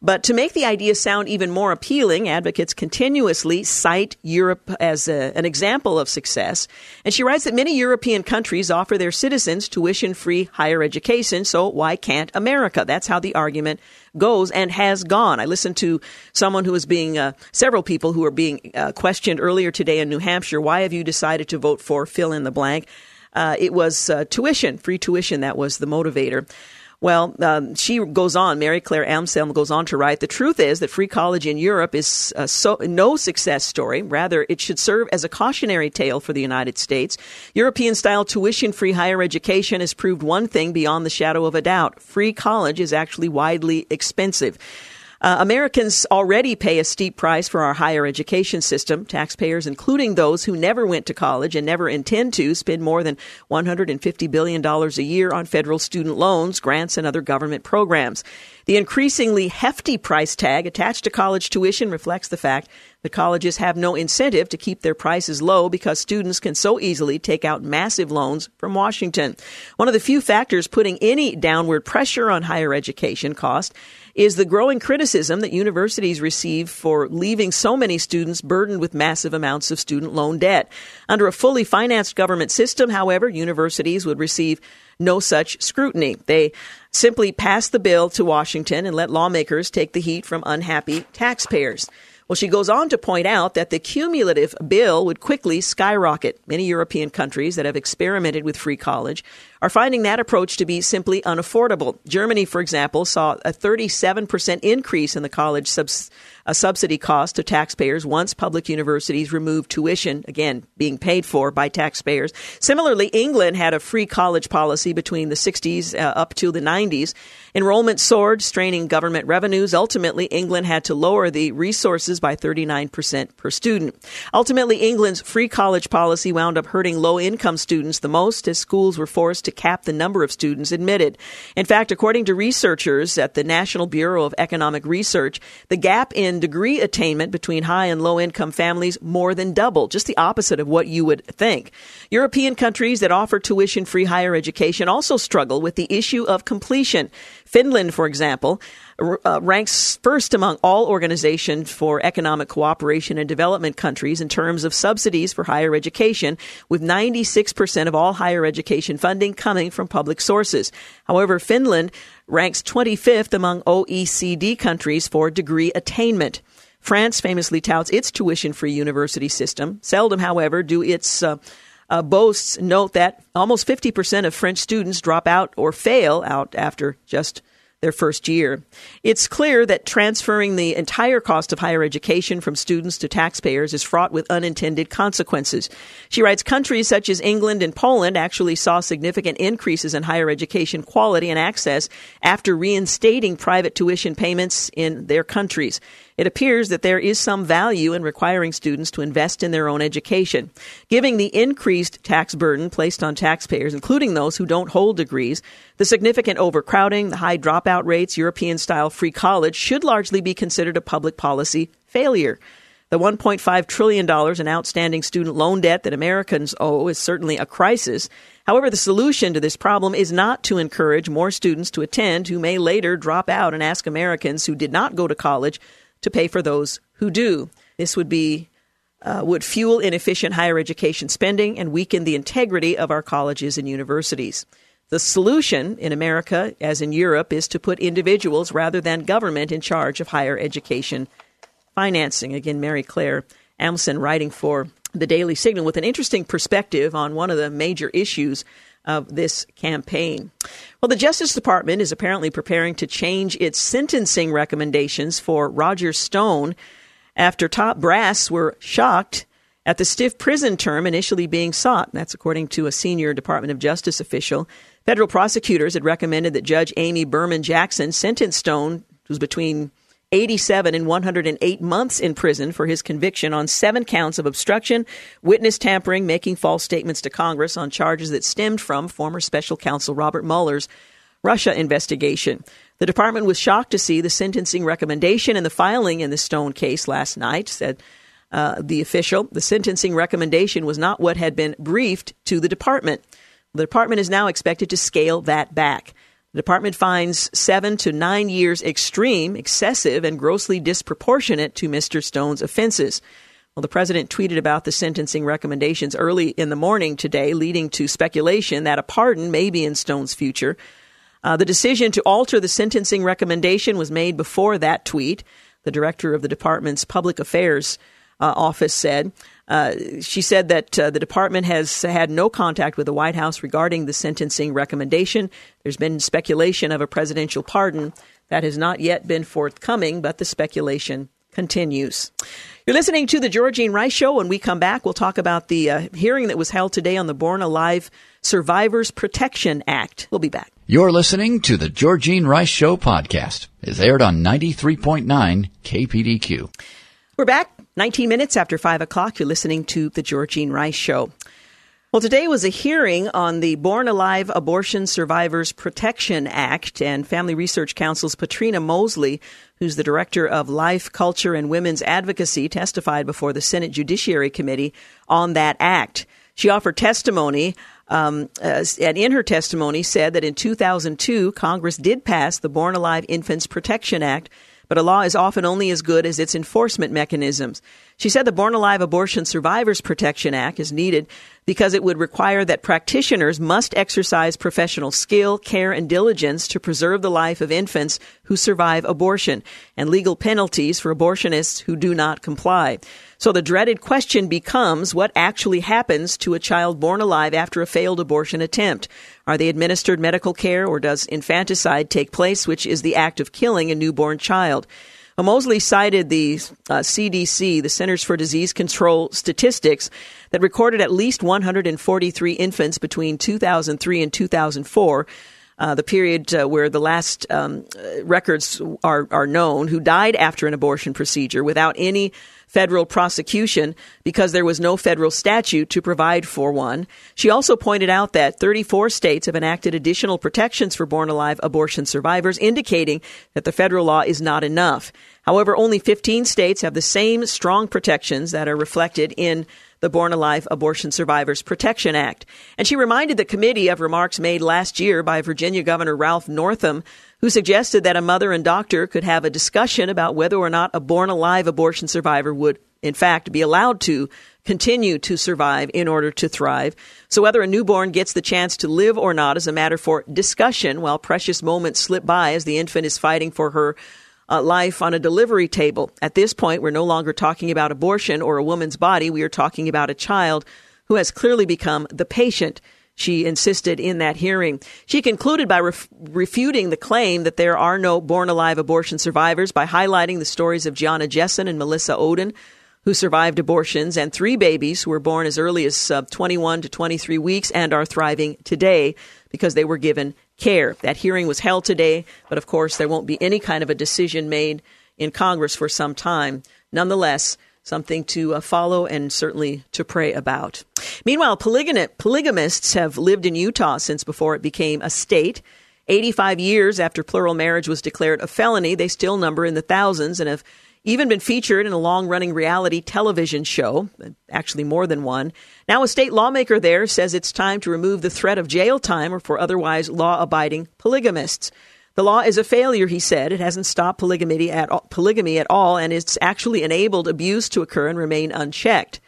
But to make the idea sound even more appealing, advocates continuously cite Europe as a, an example of success. And she writes that many European countries offer their citizens tuition free higher education, so why can't America? That's how the argument goes and has gone. I listened to someone who was being, uh, several people who were being uh, questioned earlier today in New Hampshire. Why have you decided to vote for fill in the blank? Uh, it was uh, tuition, free tuition, that was the motivator. Well, um, she goes on, Mary Clare Amselem goes on to write The truth is that free college in Europe is uh, so, no success story. Rather, it should serve as a cautionary tale for the United States. European style tuition free higher education has proved one thing beyond the shadow of a doubt free college is actually widely expensive. Uh, Americans already pay a steep price for our higher education system. Taxpayers, including those who never went to college and never intend to, spend more than $150 billion a year on federal student loans, grants, and other government programs. The increasingly hefty price tag attached to college tuition reflects the fact that colleges have no incentive to keep their prices low because students can so easily take out massive loans from Washington. One of the few factors putting any downward pressure on higher education cost is the growing criticism that universities receive for leaving so many students burdened with massive amounts of student loan debt. Under a fully financed government system, however, universities would receive no such scrutiny. They simply pass the bill to Washington and let lawmakers take the heat from unhappy taxpayers. Well, she goes on to point out that the cumulative bill would quickly skyrocket. Many European countries that have experimented with free college are finding that approach to be simply unaffordable. Germany, for example, saw a 37% increase in the college subs- a subsidy cost to taxpayers once public universities removed tuition, again, being paid for by taxpayers. Similarly, England had a free college policy between the 60s uh, up to the 90s. Enrollment soared, straining government revenues. Ultimately, England had to lower the resources by 39% per student. Ultimately, England's free college policy wound up hurting low income students the most as schools were forced to cap the number of students admitted. In fact, according to researchers at the National Bureau of Economic Research, the gap in degree attainment between high and low income families more than double, just the opposite of what you would think. European countries that offer tuition free higher education also struggle with the issue of completion. Finland, for example, uh, ranks first among all organizations for economic cooperation and development countries in terms of subsidies for higher education, with 96% of all higher education funding coming from public sources. However, Finland ranks 25th among OECD countries for degree attainment. France famously touts its tuition free university system. Seldom, however, do its uh, uh, boasts note that almost 50% of French students drop out or fail out after just their first year. It's clear that transferring the entire cost of higher education from students to taxpayers is fraught with unintended consequences. She writes countries such as England and Poland actually saw significant increases in higher education quality and access after reinstating private tuition payments in their countries it appears that there is some value in requiring students to invest in their own education. Giving the increased tax burden placed on taxpayers, including those who don't hold degrees, the significant overcrowding, the high dropout rates, European style free college should largely be considered a public policy failure. The $1.5 trillion in outstanding student loan debt that Americans owe is certainly a crisis. However, the solution to this problem is not to encourage more students to attend who may later drop out and ask Americans who did not go to college to pay for those who do. This would be uh, would fuel inefficient higher education spending and weaken the integrity of our colleges and universities. The solution in America, as in Europe, is to put individuals rather than government in charge of higher education financing. Again, Mary Clare Amselem writing for the Daily Signal with an interesting perspective on one of the major issues of this campaign. Well, the Justice Department is apparently preparing to change its sentencing recommendations for Roger Stone after top brass were shocked at the stiff prison term initially being sought. That's according to a senior Department of Justice official. Federal prosecutors had recommended that Judge Amy Berman Jackson sentence Stone, who's between 87 and 108 months in prison for his conviction on seven counts of obstruction, witness tampering, making false statements to Congress on charges that stemmed from former special counsel Robert Mueller's Russia investigation. The department was shocked to see the sentencing recommendation and the filing in the Stone case last night, said uh, the official. The sentencing recommendation was not what had been briefed to the department. The department is now expected to scale that back. The department finds seven to nine years extreme, excessive, and grossly disproportionate to Mr. Stone's offenses. Well, the president tweeted about the sentencing recommendations early in the morning today, leading to speculation that a pardon may be in Stone's future. Uh, the decision to alter the sentencing recommendation was made before that tweet. The director of the department's public affairs uh, office said. Uh, she said that uh, the department has had no contact with the White House regarding the sentencing recommendation. There's been speculation of a presidential pardon that has not yet been forthcoming, but the speculation continues. You're listening to the Georgene Rice Show. When we come back, we'll talk about the uh, hearing that was held today on the Born Alive Survivors Protection Act. We'll be back. You're listening to the Georgene Rice Show podcast. It's aired on 93.9 KPDQ. We're back 19 minutes after 5 o'clock. You're listening to The Georgene Rice Show. Well, today was a hearing on the Born Alive Abortion Survivors Protection Act, and Family Research Council's Patrina Mosley, who's the director of Life, Culture, and Women's Advocacy, testified before the Senate Judiciary Committee on that act. She offered testimony, um, uh, and in her testimony said that in 2002, Congress did pass the Born Alive Infants Protection Act, but a law is often only as good as its enforcement mechanisms. She said the Born Alive Abortion Survivors Protection Act is needed because it would require that practitioners must exercise professional skill, care, and diligence to preserve the life of infants who survive abortion, and legal penalties for abortionists who do not comply. So the dreaded question becomes what actually happens to a child born alive after a failed abortion attempt? Are they administered medical care or does infanticide take place, which is the act of killing a newborn child? Mosley cited the uh, CDC, the Centers for Disease Control statistics that recorded at least 143 infants between 2003 and 2004 uh, the period uh, where the last um, records are, are known, who died after an abortion procedure without any federal prosecution because there was no federal statute to provide for one. She also pointed out that 34 states have enacted additional protections for born alive abortion survivors, indicating that the federal law is not enough. However, only 15 states have the same strong protections that are reflected in the Born Alive Abortion Survivors Protection Act. And she reminded the committee of remarks made last year by Virginia Governor Ralph Northam, who suggested that a mother and doctor could have a discussion about whether or not a born alive abortion survivor would, in fact, be allowed to continue to survive in order to thrive. So whether a newborn gets the chance to live or not is a matter for discussion while precious moments slip by as the infant is fighting for her uh, life on a delivery table. At this point, we're no longer talking about abortion or a woman's body. We are talking about a child who has clearly become the patient. She insisted in that hearing. She concluded by ref- refuting the claim that there are no born alive abortion survivors by highlighting the stories of Gianna Jessen and Melissa Ohden, who survived abortions, and three babies who were born as early as uh, 21 to 23 weeks and are thriving today because they were given care. That hearing was held today, but of course, there won't be any kind of a decision made in Congress for some time. Nonetheless, something to uh, follow and certainly to pray about. Meanwhile, polygamists have lived in Utah since before it became a state. 85 years after plural marriage was declared a felony, they still number in the thousands and have even been featured in a long running reality television show, actually more than one. Now, a state lawmaker there says it's time to remove the threat of jail time for otherwise law abiding polygamists. The law is a failure, he said. It hasn't stopped polygamy at, all, polygamy at all, and it's actually enabled abuse to occur and remain unchecked.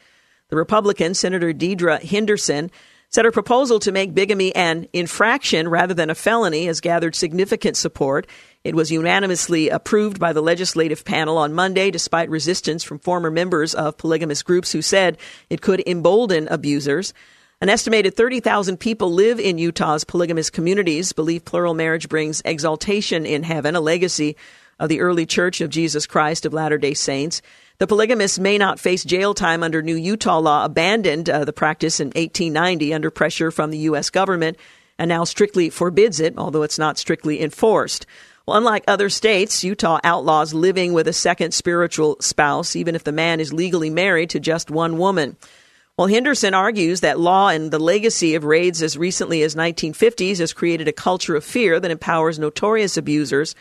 The Republican, Senator Deidre Henderson, said her proposal to make bigamy an infraction rather than a felony has gathered significant support. It was unanimously approved by the legislative panel on Monday, despite resistance from former members of polygamous groups who said it could embolden abusers. An estimated 30,000 people live in Utah's polygamous communities, believe plural marriage brings exaltation in heaven, a legacy of the early Church of Jesus Christ of Latter day Saints. The polygamists may not face jail time under new Utah law, abandoned uh, the practice in 1890 under pressure from the U.S. government, and now strictly forbids it, although it's not strictly enforced. Well, unlike other states, Utah outlaws living with a second spiritual spouse, even if the man is legally married to just one woman. Well, Henderson argues that law and the legacy of raids as recently as 1950s has created a culture of fear that empowers notorious abusers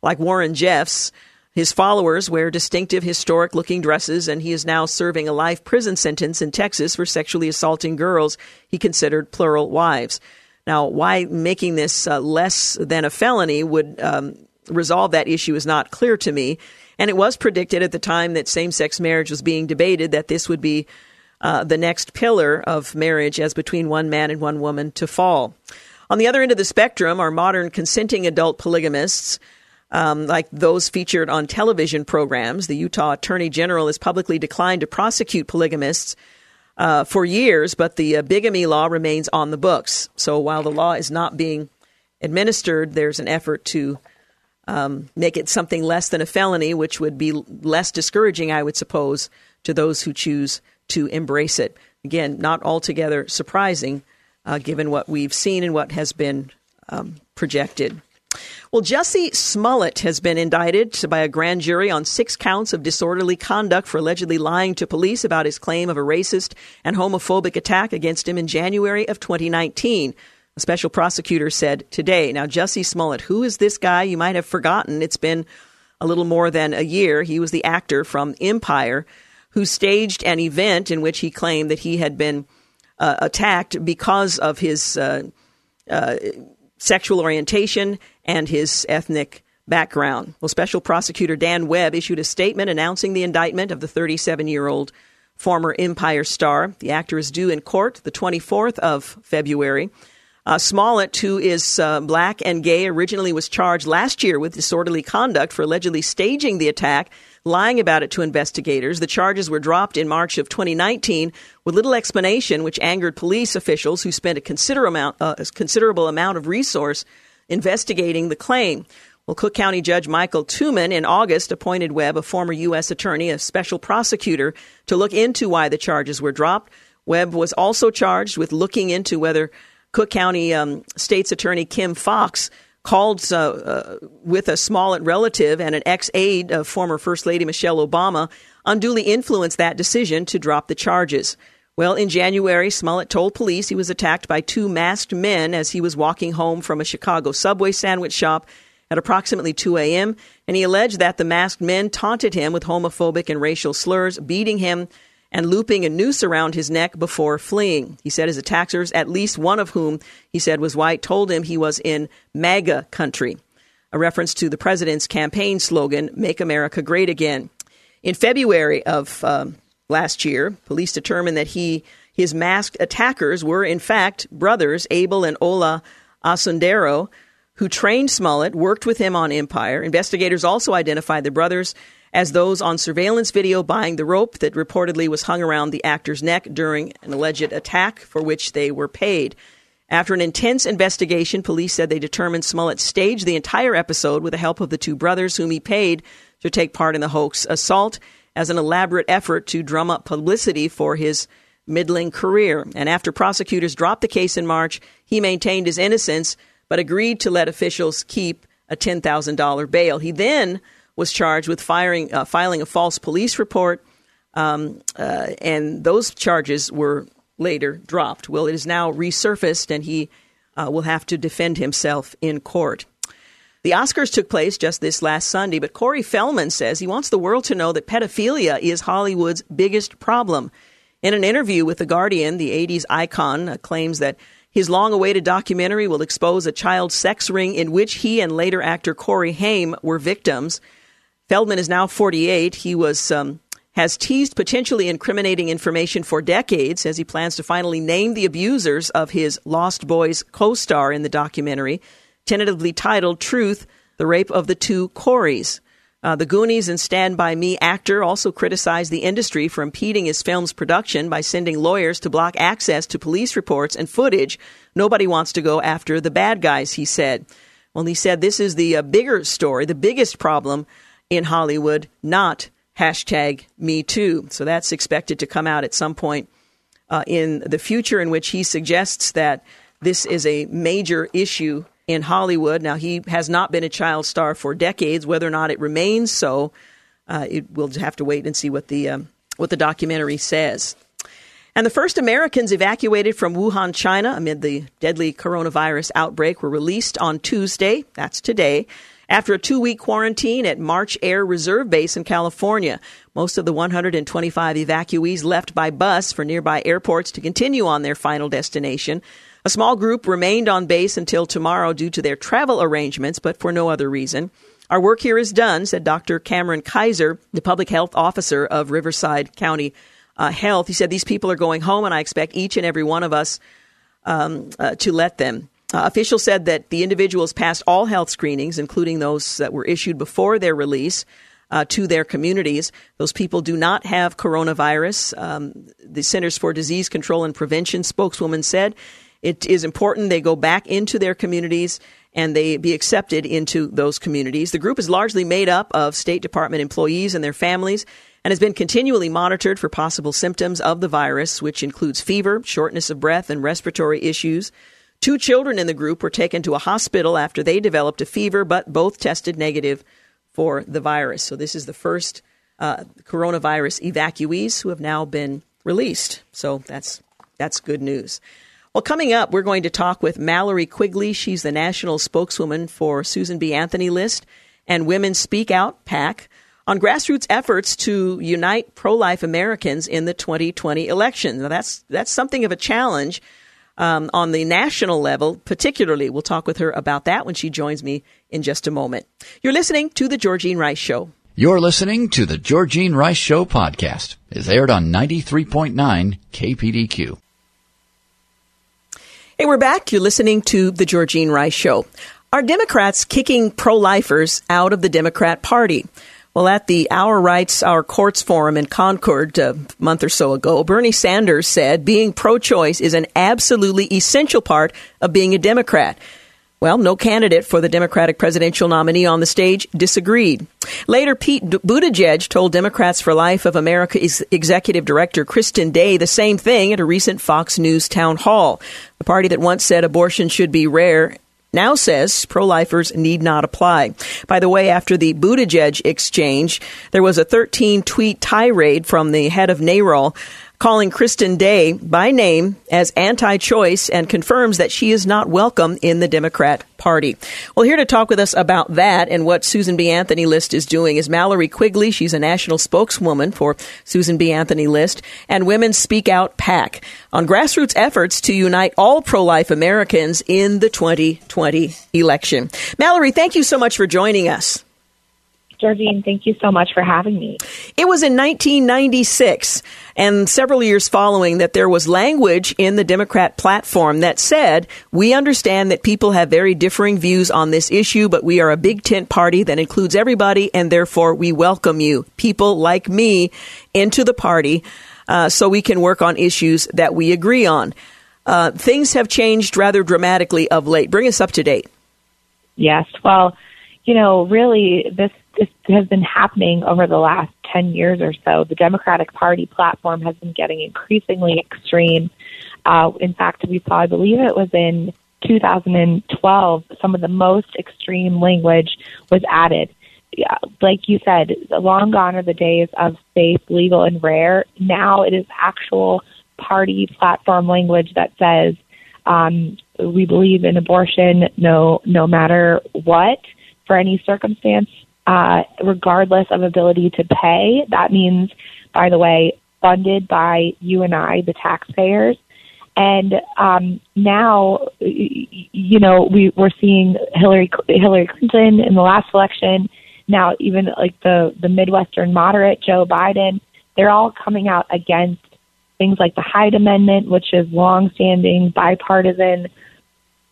like Warren Jeffs. His followers wear distinctive historic looking dresses, and he is now serving a life prison sentence in Texas for sexually assaulting girls he considered plural wives. Now, why making this uh, less than a felony would um, resolve that issue is not clear to me. And it was predicted at the time that same sex marriage was being debated that this would be uh, the next pillar of marriage as between one man and one woman to fall. On the other end of the spectrum are modern consenting adult polygamists. Um, like those featured on television programs. The Utah Attorney General has publicly declined to prosecute polygamists uh, for years, but the uh, bigamy law remains on the books. So while the law is not being administered, there's an effort to um, make it something less than a felony, which would be less discouraging, I would suppose, to those who choose to embrace it. Again, not altogether surprising uh, given what we've seen and what has been um, projected. Well, Jussie Smollett has been indicted by a grand jury on six counts of disorderly conduct for allegedly lying to police about his claim of a racist and homophobic attack against him in January of 2019. A special prosecutor said today. Now, Jussie Smollett, who is this guy? You might have forgotten. It's been a little more than a year. He was the actor from Empire who staged an event in which he claimed that he had been uh, attacked because of his uh, uh, sexual orientation and his ethnic background. Well, Special Prosecutor Dan Webb issued a statement announcing the indictment of the 37 year old former Empire star. The actor is due in court the 24th of February. Uh, Smollett, who is uh, black and gay, originally was charged last year with disorderly conduct for allegedly staging the attack lying about it to investigators. The charges were dropped in March of 2019 with little explanation, which angered police officials who spent a considerable amount, uh, a considerable amount of resource investigating the claim. Well, Cook County Judge Michael Toomin in August appointed Webb, a former U.S. attorney, a special prosecutor, to look into why the charges were dropped. Webb was also charged with looking into whether Cook County um, State's Attorney Kim Foxx called uh, uh, with a Smollett relative and an ex aide of former First Lady Michelle Obama unduly influenced that decision to drop the charges. Well, in January, Smollett told police he was attacked by two masked men as he was walking home from a Chicago subway sandwich shop at approximately 2 a.m., and he alleged that the masked men taunted him with homophobic and racial slurs, beating him and looping a noose around his neck before fleeing. He said his attackers, at least one of whom he said was white, told him he was in MAGA country, a reference to the president's campaign slogan, Make America Great Again. In February of um, last year, police determined that he his masked attackers were, in fact, brothers Abel and Ola Osundairo, who trained Smollett, worked with him on Empire. Investigators also identified the brothers as those on surveillance video buying the rope that reportedly was hung around the actor's neck during an alleged attack for which they were paid. After an intense investigation, police said they determined Smollett staged the entire episode with the help of the two brothers whom he paid to take part in the hoax assault as an elaborate effort to drum up publicity for his middling career. And after prosecutors dropped the case in March, he maintained his innocence but agreed to let officials keep a $10,000 bail. He then was charged with firing, uh, filing a false police report, um, uh, and those charges were later dropped. Well, it is now resurfaced, and he uh, will have to defend himself in court. The Oscars took place just this last Sunday, but Corey Feldman says he wants the world to know that pedophilia is Hollywood's biggest problem. In an interview with The Guardian, the 80s icon uh, claims that his long awaited documentary will expose a child sex ring in which he and later actor Corey Haim were victims. Feldman is now 48. He was. Um, has teased potentially incriminating information for decades as he plans to finally name the abusers of his Lost Boys co star in the documentary tentatively titled Truth The Rape of the Two Coreys. Uh, the Goonies and Stand By Me actor also criticized the industry for impeding his film's production by sending lawyers to block access to police reports and footage. Nobody wants to go after the bad guys, he said. Well, he said this is the uh, bigger story, the biggest problem in Hollywood, not hashtag Me Too. So that's expected to come out at some point uh, in the future, in which he suggests that this is a major issue in Hollywood. Now, he has not been a child star for decades. Whether or not it remains so, uh, it, we'll have to wait and see what the um, what the documentary says. And the first Americans evacuated from Wuhan, China, amid the deadly coronavirus outbreak, were released on Tuesday. That's today. After a two week quarantine at March Air Reserve Base in California, most of the 125 evacuees left by bus for nearby airports to continue on their final destination. A small group remained on base until tomorrow due to their travel arrangements, but for no other reason. Our work here is done, said Dr. Cameron Kaiser, the public health officer of Riverside County uh, Health. He said, These people are going home, and I expect each and every one of us um, uh, to let them. Uh, officials said that the individuals passed all health screenings, including those that were issued before their release. Uh, to their communities. Those people do not have coronavirus. Um, the Centers for Disease Control and Prevention spokeswoman said it is important they go back into their communities and they be accepted into those communities. The group is largely made up of State Department employees and their families and has been continually monitored for possible symptoms of the virus, which includes fever, shortness of breath, and respiratory issues. Two children in the group were taken to a hospital after they developed a fever, but both tested negative for the virus. So this is the first uh, coronavirus evacuees who have now been released. So that's that's good news. Well, coming up, we're going to talk with Mallory Quigley. She's the national spokeswoman for Susan B. Anthony List and Women Speak Out PAC on grassroots efforts to unite pro-life Americans in the 2020 election. Now, that's that's something of a challenge um, on the national level, particularly. We'll talk with her about that when she joins me in just a moment. You're listening to the Georgene Rice Show. You're listening to the Georgene Rice Show podcast. It's aired on 93.9 KPDQ. Hey, we're back. You're listening to The Georgene Rice Show. Are Democrats kicking pro lifers out of the Democrat Party? Well, at the Our Rights, Our Courts Forum in Concord a month or so ago, Bernie Sanders said being pro choice is an absolutely essential part of being a Democrat. Well, no candidate for the Democratic presidential nominee on the stage disagreed. Later, Pete Buttigieg told Democrats for Life of America's executive director Kristen Day the same thing at a recent Fox News town hall. The party that once said abortion should be rare now says pro lifers need not apply. By the way, after the Buttigieg exchange, there was a 13 tweet tirade from the head of NARAL calling Kristen Day by name as anti choice and confirms that she is not welcome in the Democrat Party. Well, here to talk with us about that and what Susan B. Anthony List is doing is Mallory Quigley. She's a national spokeswoman for Susan B. Anthony List and Women Speak Out PAC on grassroots efforts to unite all pro life Americans in the 2020 election. Mallory, thank you so much for joining us. Georgene, thank you so much for having me. It was in 1996 and several years following that there was language in the Democrat platform that said, We understand that people have very differing views on this issue, but we are a big tent party that includes everybody, and therefore we welcome you, people like me, into the party uh, so we can work on issues that we agree on. uh, things have changed rather dramatically of late. Bring us up to date. Yes. Well, you know, really, this this has been happening over the last 10 years or so. The Democratic Party platform has been getting increasingly extreme. Uh, in fact, we saw, I believe it was in 2012, some of the most extreme language was added. Yeah, like you said, long gone are the days of safe, legal, and rare. Now it is actual party platform language that says um, we believe in abortion no no matter what for any circumstance, uh, regardless of ability to pay. That means, by the way, funded by you and I, the taxpayers. And um, now, you know, we, we're seeing Hillary Hillary Clinton in the last election. Now, even like the the Midwestern moderate Joe Biden, they're all coming out against things like the Hyde Amendment, which is longstanding bipartisan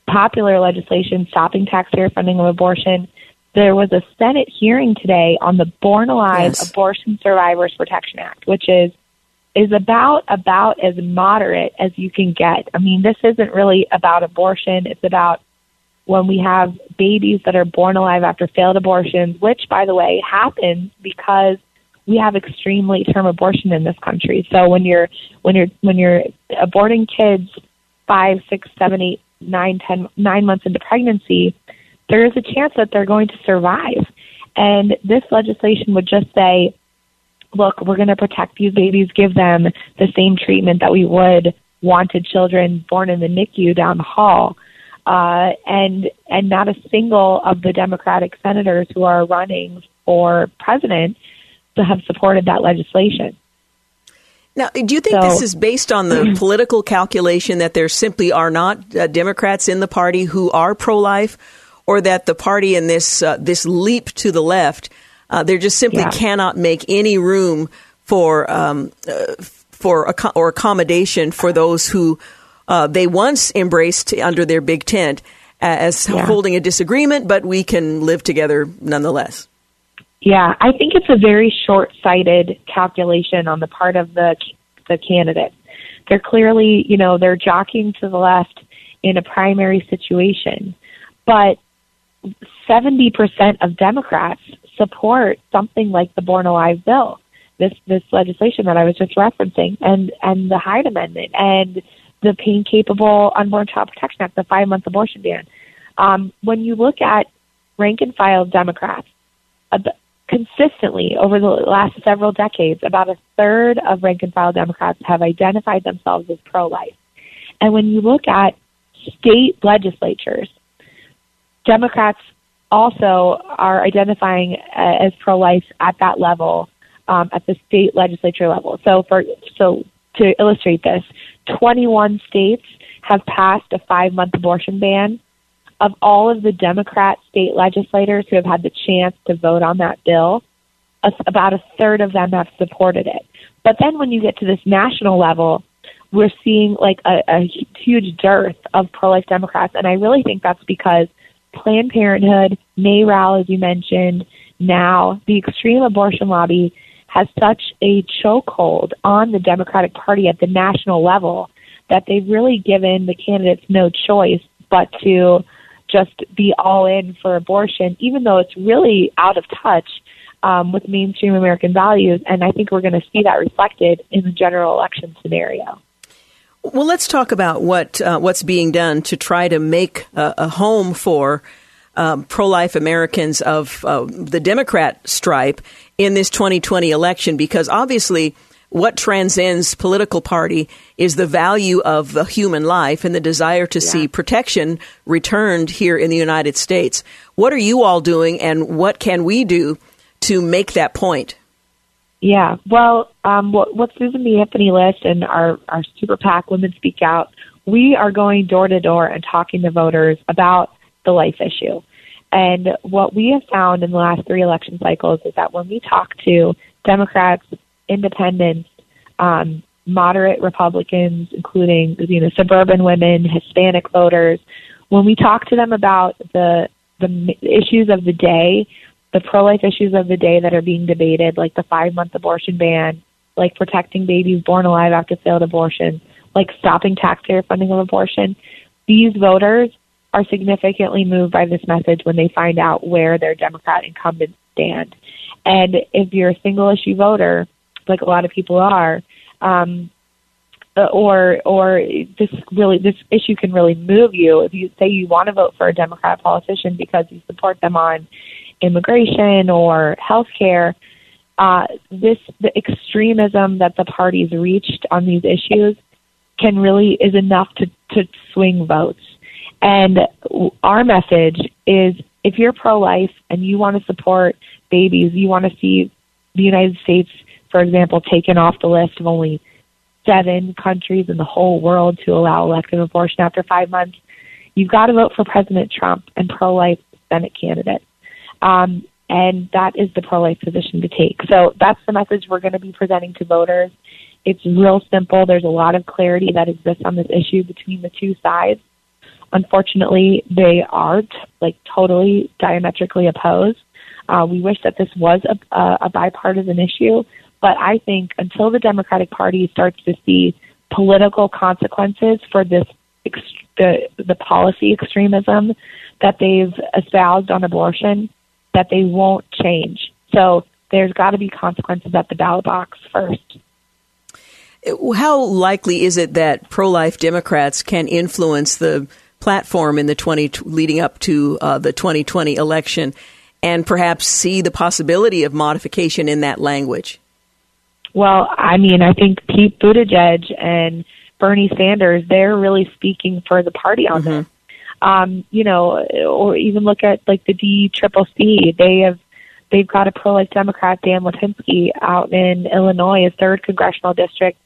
popular legislation stopping taxpayer funding of abortion. There was a Senate hearing today on the Born Alive yes. Abortion Survivors Protection Act, which is is about about as moderate as you can get. I mean, this isn't really about abortion. It's about when we have babies that are born alive after failed abortions, which by the way happens because we have extreme late term abortion in this country. So when you're when you're when you're aborting kids five, six, seven, eight, nine, ten, nine months into pregnancy, there is a chance that they're going to survive. And this legislation would just say look, we're going to protect these babies, give them the same treatment that we would wanted children born in the NICU down the hall. Uh, and and not a single of the Democratic senators who are running for president to have supported that legislation. Now, do you think so, this is based on the political calculation that there simply are not uh, Democrats in the party who are pro-life, or that the party in this uh, this leap to the left uh, there just simply yeah. cannot make any room for um, uh, for or accommodation for those who uh, they once embraced under their big tent as yeah. holding a disagreement, but we can live together nonetheless. Yeah, I think it's a very short-sighted calculation on the part of the the candidate. They're clearly, you know, they're jockeying to the left in a primary situation, but 70% of Democrats support something like the Born Alive bill, this this legislation that I was just referencing, and and the Hyde Amendment, and the Pain Capable Unborn Child Protection Act, the five month abortion ban. Um, when you look at rank and file Democrats, uh, consistently over the last several decades, about a third of rank and file Democrats have identified themselves as pro life. And when you look at state legislatures, Democrats also are identifying uh, as pro-life at that level, um, at the state legislature level. So, for so to illustrate this, 21 states have passed a five-month abortion ban. Of all of the Democrat state legislators who have had the chance to vote on that bill, a, about a third of them have supported it. But then when you get to this national level, we're seeing like a, a huge dearth of pro-life Democrats, and I really think that's because Planned Parenthood, NARAL, as you mentioned, now the extreme abortion lobby has such a chokehold on the Democratic Party at the national level that they've really given the candidates no choice but to just be all in for abortion, even though it's really out of touch um, with mainstream American values. And I think we're going to see that reflected in the general election scenario. Well, let's talk about what uh, what's being done to try to make a, a home for um, pro-life Americans of uh, the Democrat stripe in this 2020 election, because obviously. What transcends political party is the value of the human life and the desire to yeah. see protection returned here in the United States. What are you all doing, and what can we do to make that point? Yeah, well, um, what, what Susan B. Anthony list and our, our Super PAC Women Speak Out, we are going door to door and talking to voters about the life issue. And what we have found in the last three election cycles is that when we talk to Democrats, independents, um, moderate Republicans, including you know suburban women, Hispanic voters, when we talk to them about the the issues of the day, the pro life issues of the day that are being debated, like the five month abortion ban, like protecting babies born alive after failed abortion. like stopping taxpayer funding of abortion, these voters are significantly moved by this message when they find out where their Democrat incumbents stand. And if you're a single issue voter, like a lot of people are, um, uh, or or this really this issue can really move you if you say you want to vote for a Democrat politician because you support them on immigration or health care. Uh, this the extremism that the parties reached on these issues can really is enough to to swing votes. And our message is if you're pro life and you want to support babies, you want to see the United States, for example, taken off the list of only seven countries in the whole world to allow elective abortion after five months, you've got to vote for President Trump and pro life Senate candidate. Um, and that is the pro life position to take. So that's the message we're going to be presenting to voters. It's real simple. There's a lot of clarity that exists on this issue between the two sides. Unfortunately, they are t- like totally diametrically opposed. Uh, we wish that this was a, a, a bipartisan issue, but I think until the Democratic Party starts to see political consequences for this the the policy extremism that they've espoused on abortion, that they won't change. So there's got to be consequences at the ballot box first. How likely is it that pro-life Democrats can influence the platform in the 20 leading up to uh, the 2020 election and perhaps see the possibility of modification in that language? Well, I mean, I think Pete Buttigieg and Bernie Sanders, they're really speaking for the party on mm-hmm. this. Um, you know, or even look at like the D Triple C. They have they've got a pro life Democrat, Dan Lipinski, out in Illinois, a third congressional district.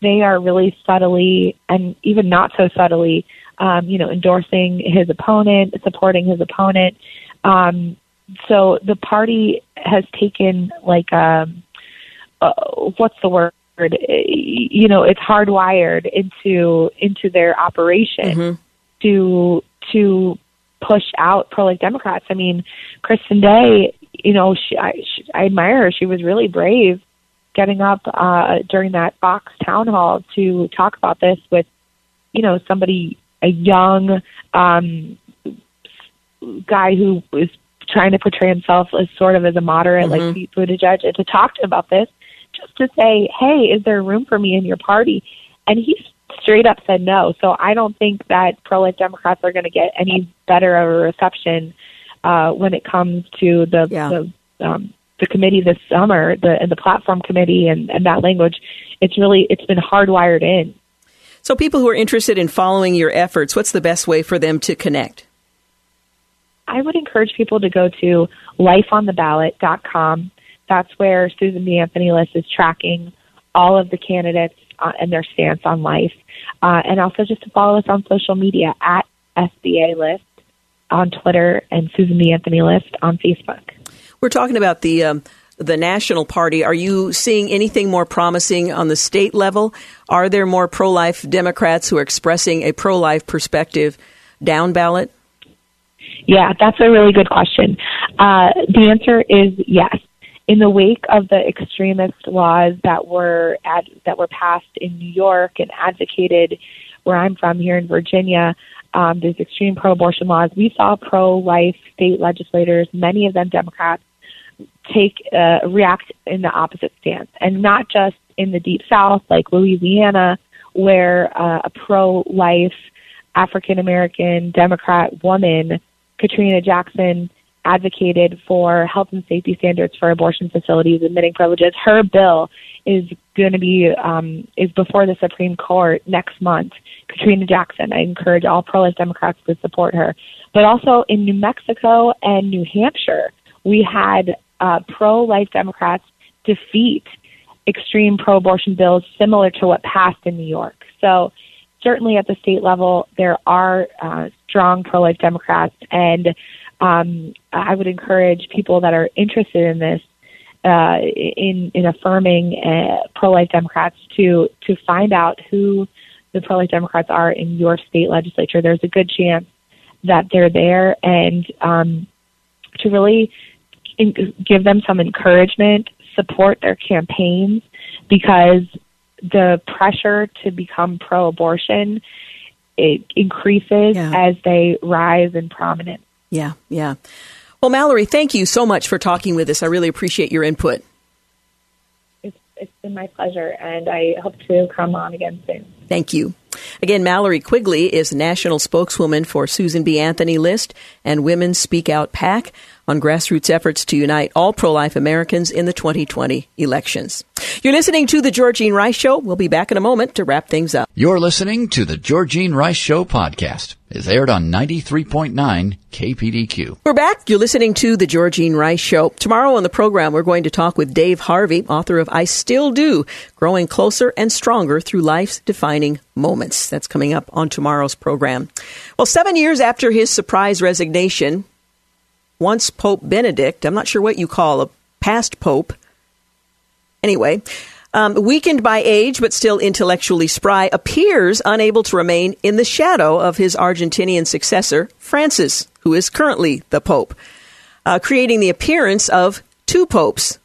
They are really subtly and even not so subtly um, you know, endorsing his opponent, supporting his opponent. Um, so the party has taken like um, uh, what's the word? You know, it's hardwired into into their operation mm-hmm. to to push out pro life Democrats. I mean, Kristen Day, you know, she, I, she, I admire her. She was really brave getting up uh, during that Fox town hall to talk about this with, you know, somebody a young um, guy who is trying to portray himself as sort of as a moderate, mm-hmm. like Pete Buttigieg, and to talk to him about this, just to say, "Hey, is there room for me in your party?" And he straight up said no. So I don't think that pro-life Democrats are going to get any better of a reception uh, when it comes to the yeah. the, um, the committee this summer, the and the platform committee and, and that language. It's really it's been hardwired in. So, people who are interested in following your efforts, what's the best way for them to connect? I would encourage people to go to lifeontheballot.com. That's where Susan B. Anthony List is tracking all of the candidates uh, and their stance on life. Uh, and also just to follow us on social media at SBA List on Twitter and Susan B. Anthony List on Facebook. We're talking about the um, the national party. Are you seeing anything more promising on the state level? Are there more pro life Democrats who are expressing a pro life perspective down ballot? Yeah, that's a really good question. Uh, the answer is yes. In the wake of the extremist laws that were ad- that were passed in New York and advocated where I'm from here in Virginia, um, these extreme pro-abortion laws, we saw pro-life state legislators, many of them Democrats, take uh, react in the opposite stance, and not just in the deep South like Louisiana, where uh, a pro-life African American Democrat woman, Katrina Jackson, advocated for health and safety standards for abortion facilities admitting privileges. Her bill is going to be um, is before the Supreme Court next month. Katrina Jackson. I encourage all pro-life Democrats to support her. But also in New Mexico and New Hampshire, we had uh, pro life Democrats defeat extreme pro abortion bills similar to what passed in New York. So, certainly at the state level, there are uh, strong pro life Democrats, and um, I would encourage people that are interested in this. Uh, in in affirming uh, pro life Democrats to to find out who the pro life Democrats are in your state legislature. There's a good chance that they're there, and um, to really give them some encouragement, support their campaigns because the pressure to become pro-abortion it increases Yeah. as they rise in prominence. Yeah, yeah. Well, Mallory, thank you so much for talking with us. I really appreciate your input. It's, it's been my pleasure, and I hope to come on again soon. Thank you. Again, Mallory Quigley is national spokeswoman for Susan B. Anthony List and Women Speak Out PAC on grassroots efforts to unite all pro life Americans in the 2020 elections. You're listening to The Georgene Rice Show. We'll be back in a moment to wrap things up. You're listening to the Georgene Rice Show podcast. It's aired on 93.9 KPDQ. We're back. You're listening to The Georgene Rice Show. Tomorrow on the program, we're going to talk with Dave Harvey, author of I Still Do Growing Closer and Stronger Through Life's Defining Moments. That's coming up on tomorrow's program. Well, seven years after his surprise resignation, once Pope Benedict, I'm not sure what you call a past Pope, anyway, um, weakened by age but still intellectually spry, appears unable to remain in the shadow of his Argentinian successor, Francis, who is currently the Pope, uh, creating the appearance of two popes.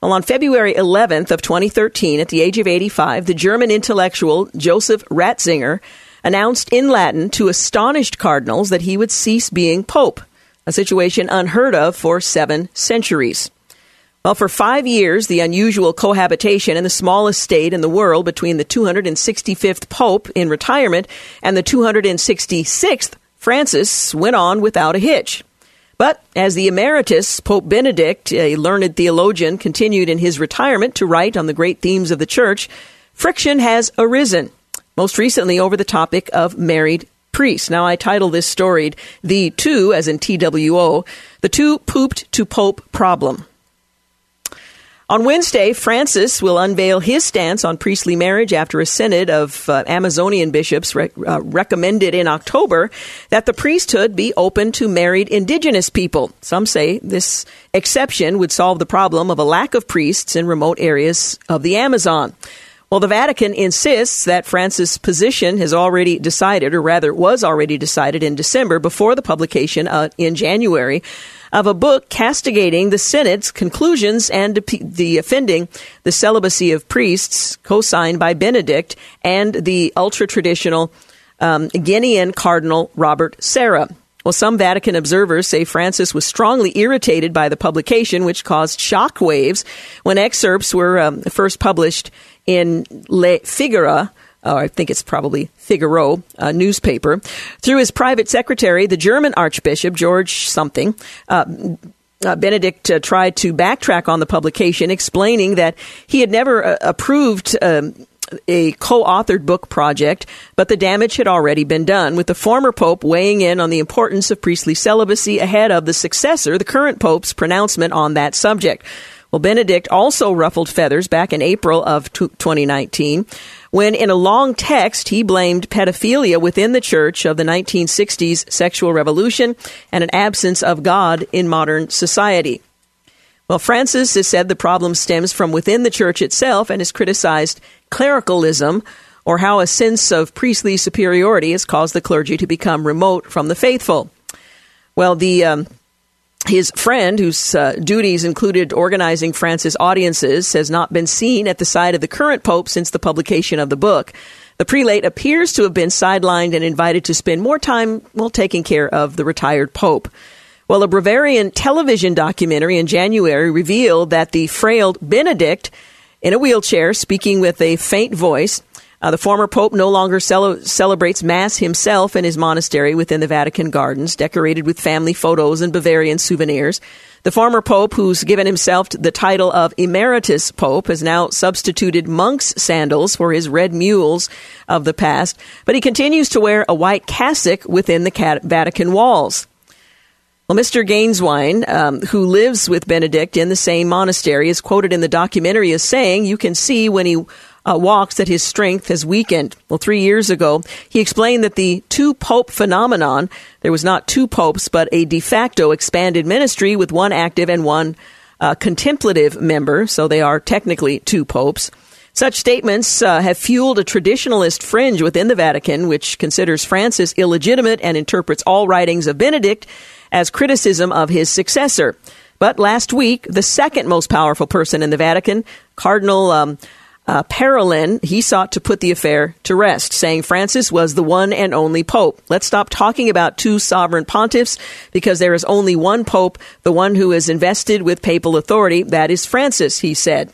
Well, on February 11th of 2013, at the age of 85, the German intellectual Joseph Ratzinger announced in Latin to astonished cardinals that he would cease being pope, a situation unheard of for seven centuries. Well, for five years, the unusual cohabitation in the smallest state in the world between the 265th Pope in retirement and the 266th Francis went on without a hitch. But as the emeritus, Pope Benedict, a learned theologian, continued in his retirement to write on the great themes of the church, friction has arisen, most recently over the topic of married priests. Now, I title this story, The Two, as in TWO, The Two Pooped to Pope Problem. On Wednesday, Francis will unveil his stance on priestly marriage after a synod of uh, Amazonian bishops re- uh, recommended in October that the priesthood be open to married indigenous people. Some say this exception would solve the problem of a lack of priests in remote areas of the Amazon. Well, the Vatican insists that Francis' position has already decided, or rather was already decided in December before the publication uh, in January of a book castigating the Synods' conclusions and the offending the celibacy of priests, co-signed by Benedict and the ultra-traditional um, Guinean Cardinal Robert Sarah. Well, some Vatican observers say Francis was strongly irritated by the publication, which caused shockwaves when excerpts were um, first published in Le Figaro, or I think it's probably Figaro uh, newspaper, through his private secretary, the German Archbishop George something. Uh, uh, Benedict uh, tried to backtrack on the publication, explaining that he had never uh, approved. Um, a co-authored book project, but the damage had already been done, with the former pope weighing in on the importance of priestly celibacy ahead of the successor, the current pope's pronouncement on that subject. Well, Benedict also ruffled feathers back in April of 2019 when, in a long text, he blamed pedophilia within the church of the 1960s sexual revolution and an absence of God in modern society. Well, Francis has said the problem stems from within the church itself and has criticized clericalism or how a sense of priestly superiority has caused the clergy to become remote from the faithful. Well, the um, his friend, whose uh, duties included organizing Francis audiences, has not been seen at the side of the current pope since the publication of the book. The prelate appears to have been sidelined and invited to spend more time, well, taking care of the retired pope. Well, a Bavarian television documentary in January revealed that the frail Benedict, in a wheelchair, speaking with a faint voice, uh, the former pope no longer cel- celebrates Mass himself in his monastery within the Vatican gardens, decorated with family photos and Bavarian souvenirs. The former pope, who's given himself the title of Emeritus Pope, has now substituted monk's sandals for his red mules of the past, but he continues to wear a white cassock within the cat- Vatican walls. Well, Mr. Gänswein, um, who lives with Benedict in the same monastery, is quoted in the documentary as saying, You can see when he uh, walks that his strength has weakened. Well, three years ago, he explained that the two pope phenomenon, there was not two popes, but a de facto expanded ministry with one active and one uh, contemplative member, so they are technically two popes. Such statements uh, have fueled a traditionalist fringe within the Vatican, which considers Francis illegitimate and interprets all writings of Benedict as criticism of his successor. But last week, the second most powerful person in the Vatican, Cardinal um, uh, Parolin, he sought to put the affair to rest, saying Francis was the one and only pope. Let's stop talking about two sovereign pontiffs because there is only one pope, the one who is invested with papal authority. That is Francis, he said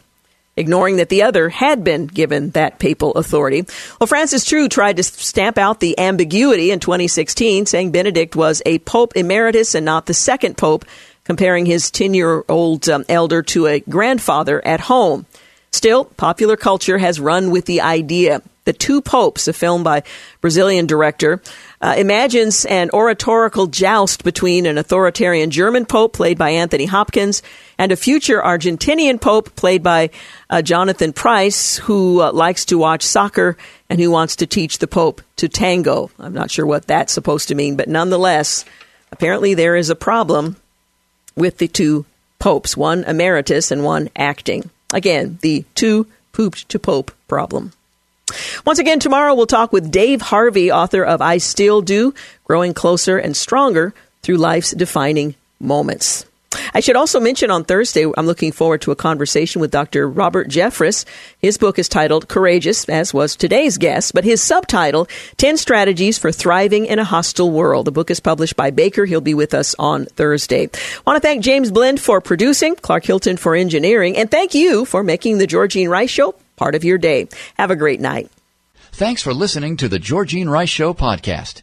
ignoring that the other had been given that papal authority. Well, Francis True tried to stamp out the ambiguity in 2016, saying Benedict was a pope emeritus and not the second pope, comparing his 10 year old um, elder to a grandfather at home. Still, popular culture has run with the idea. The Two Popes, a film by Brazilian director, uh, imagines an oratorical joust between an authoritarian German pope played by Anthony Hopkins and a future Argentinian pope played by uh, Jonathan Pryce, who uh, likes to watch soccer and who wants to teach the pope to tango. I'm not sure what that's supposed to mean, but nonetheless, apparently there is a problem with the two popes, one emeritus and one acting. Again, the two pooped to pope problem. Once again, tomorrow we'll talk with Dave Harvey, author of I Still Do Growing Closer and Stronger Through Life's Defining Moments. I should also mention on Thursday, I'm looking forward to a conversation with Dr. Robert Jeffress. His book is titled Courageous, as was today's guest, but his subtitle, 10 Strategies for Thriving in a Hostile World. The book is published by Baker. He'll be with us on Thursday. I want to thank James Blend for producing, Clark Hilton for engineering, and thank you for making the Georgene Rice Show part of your day. Have a great night. Thanks for listening to the Georgene Rice Show podcast.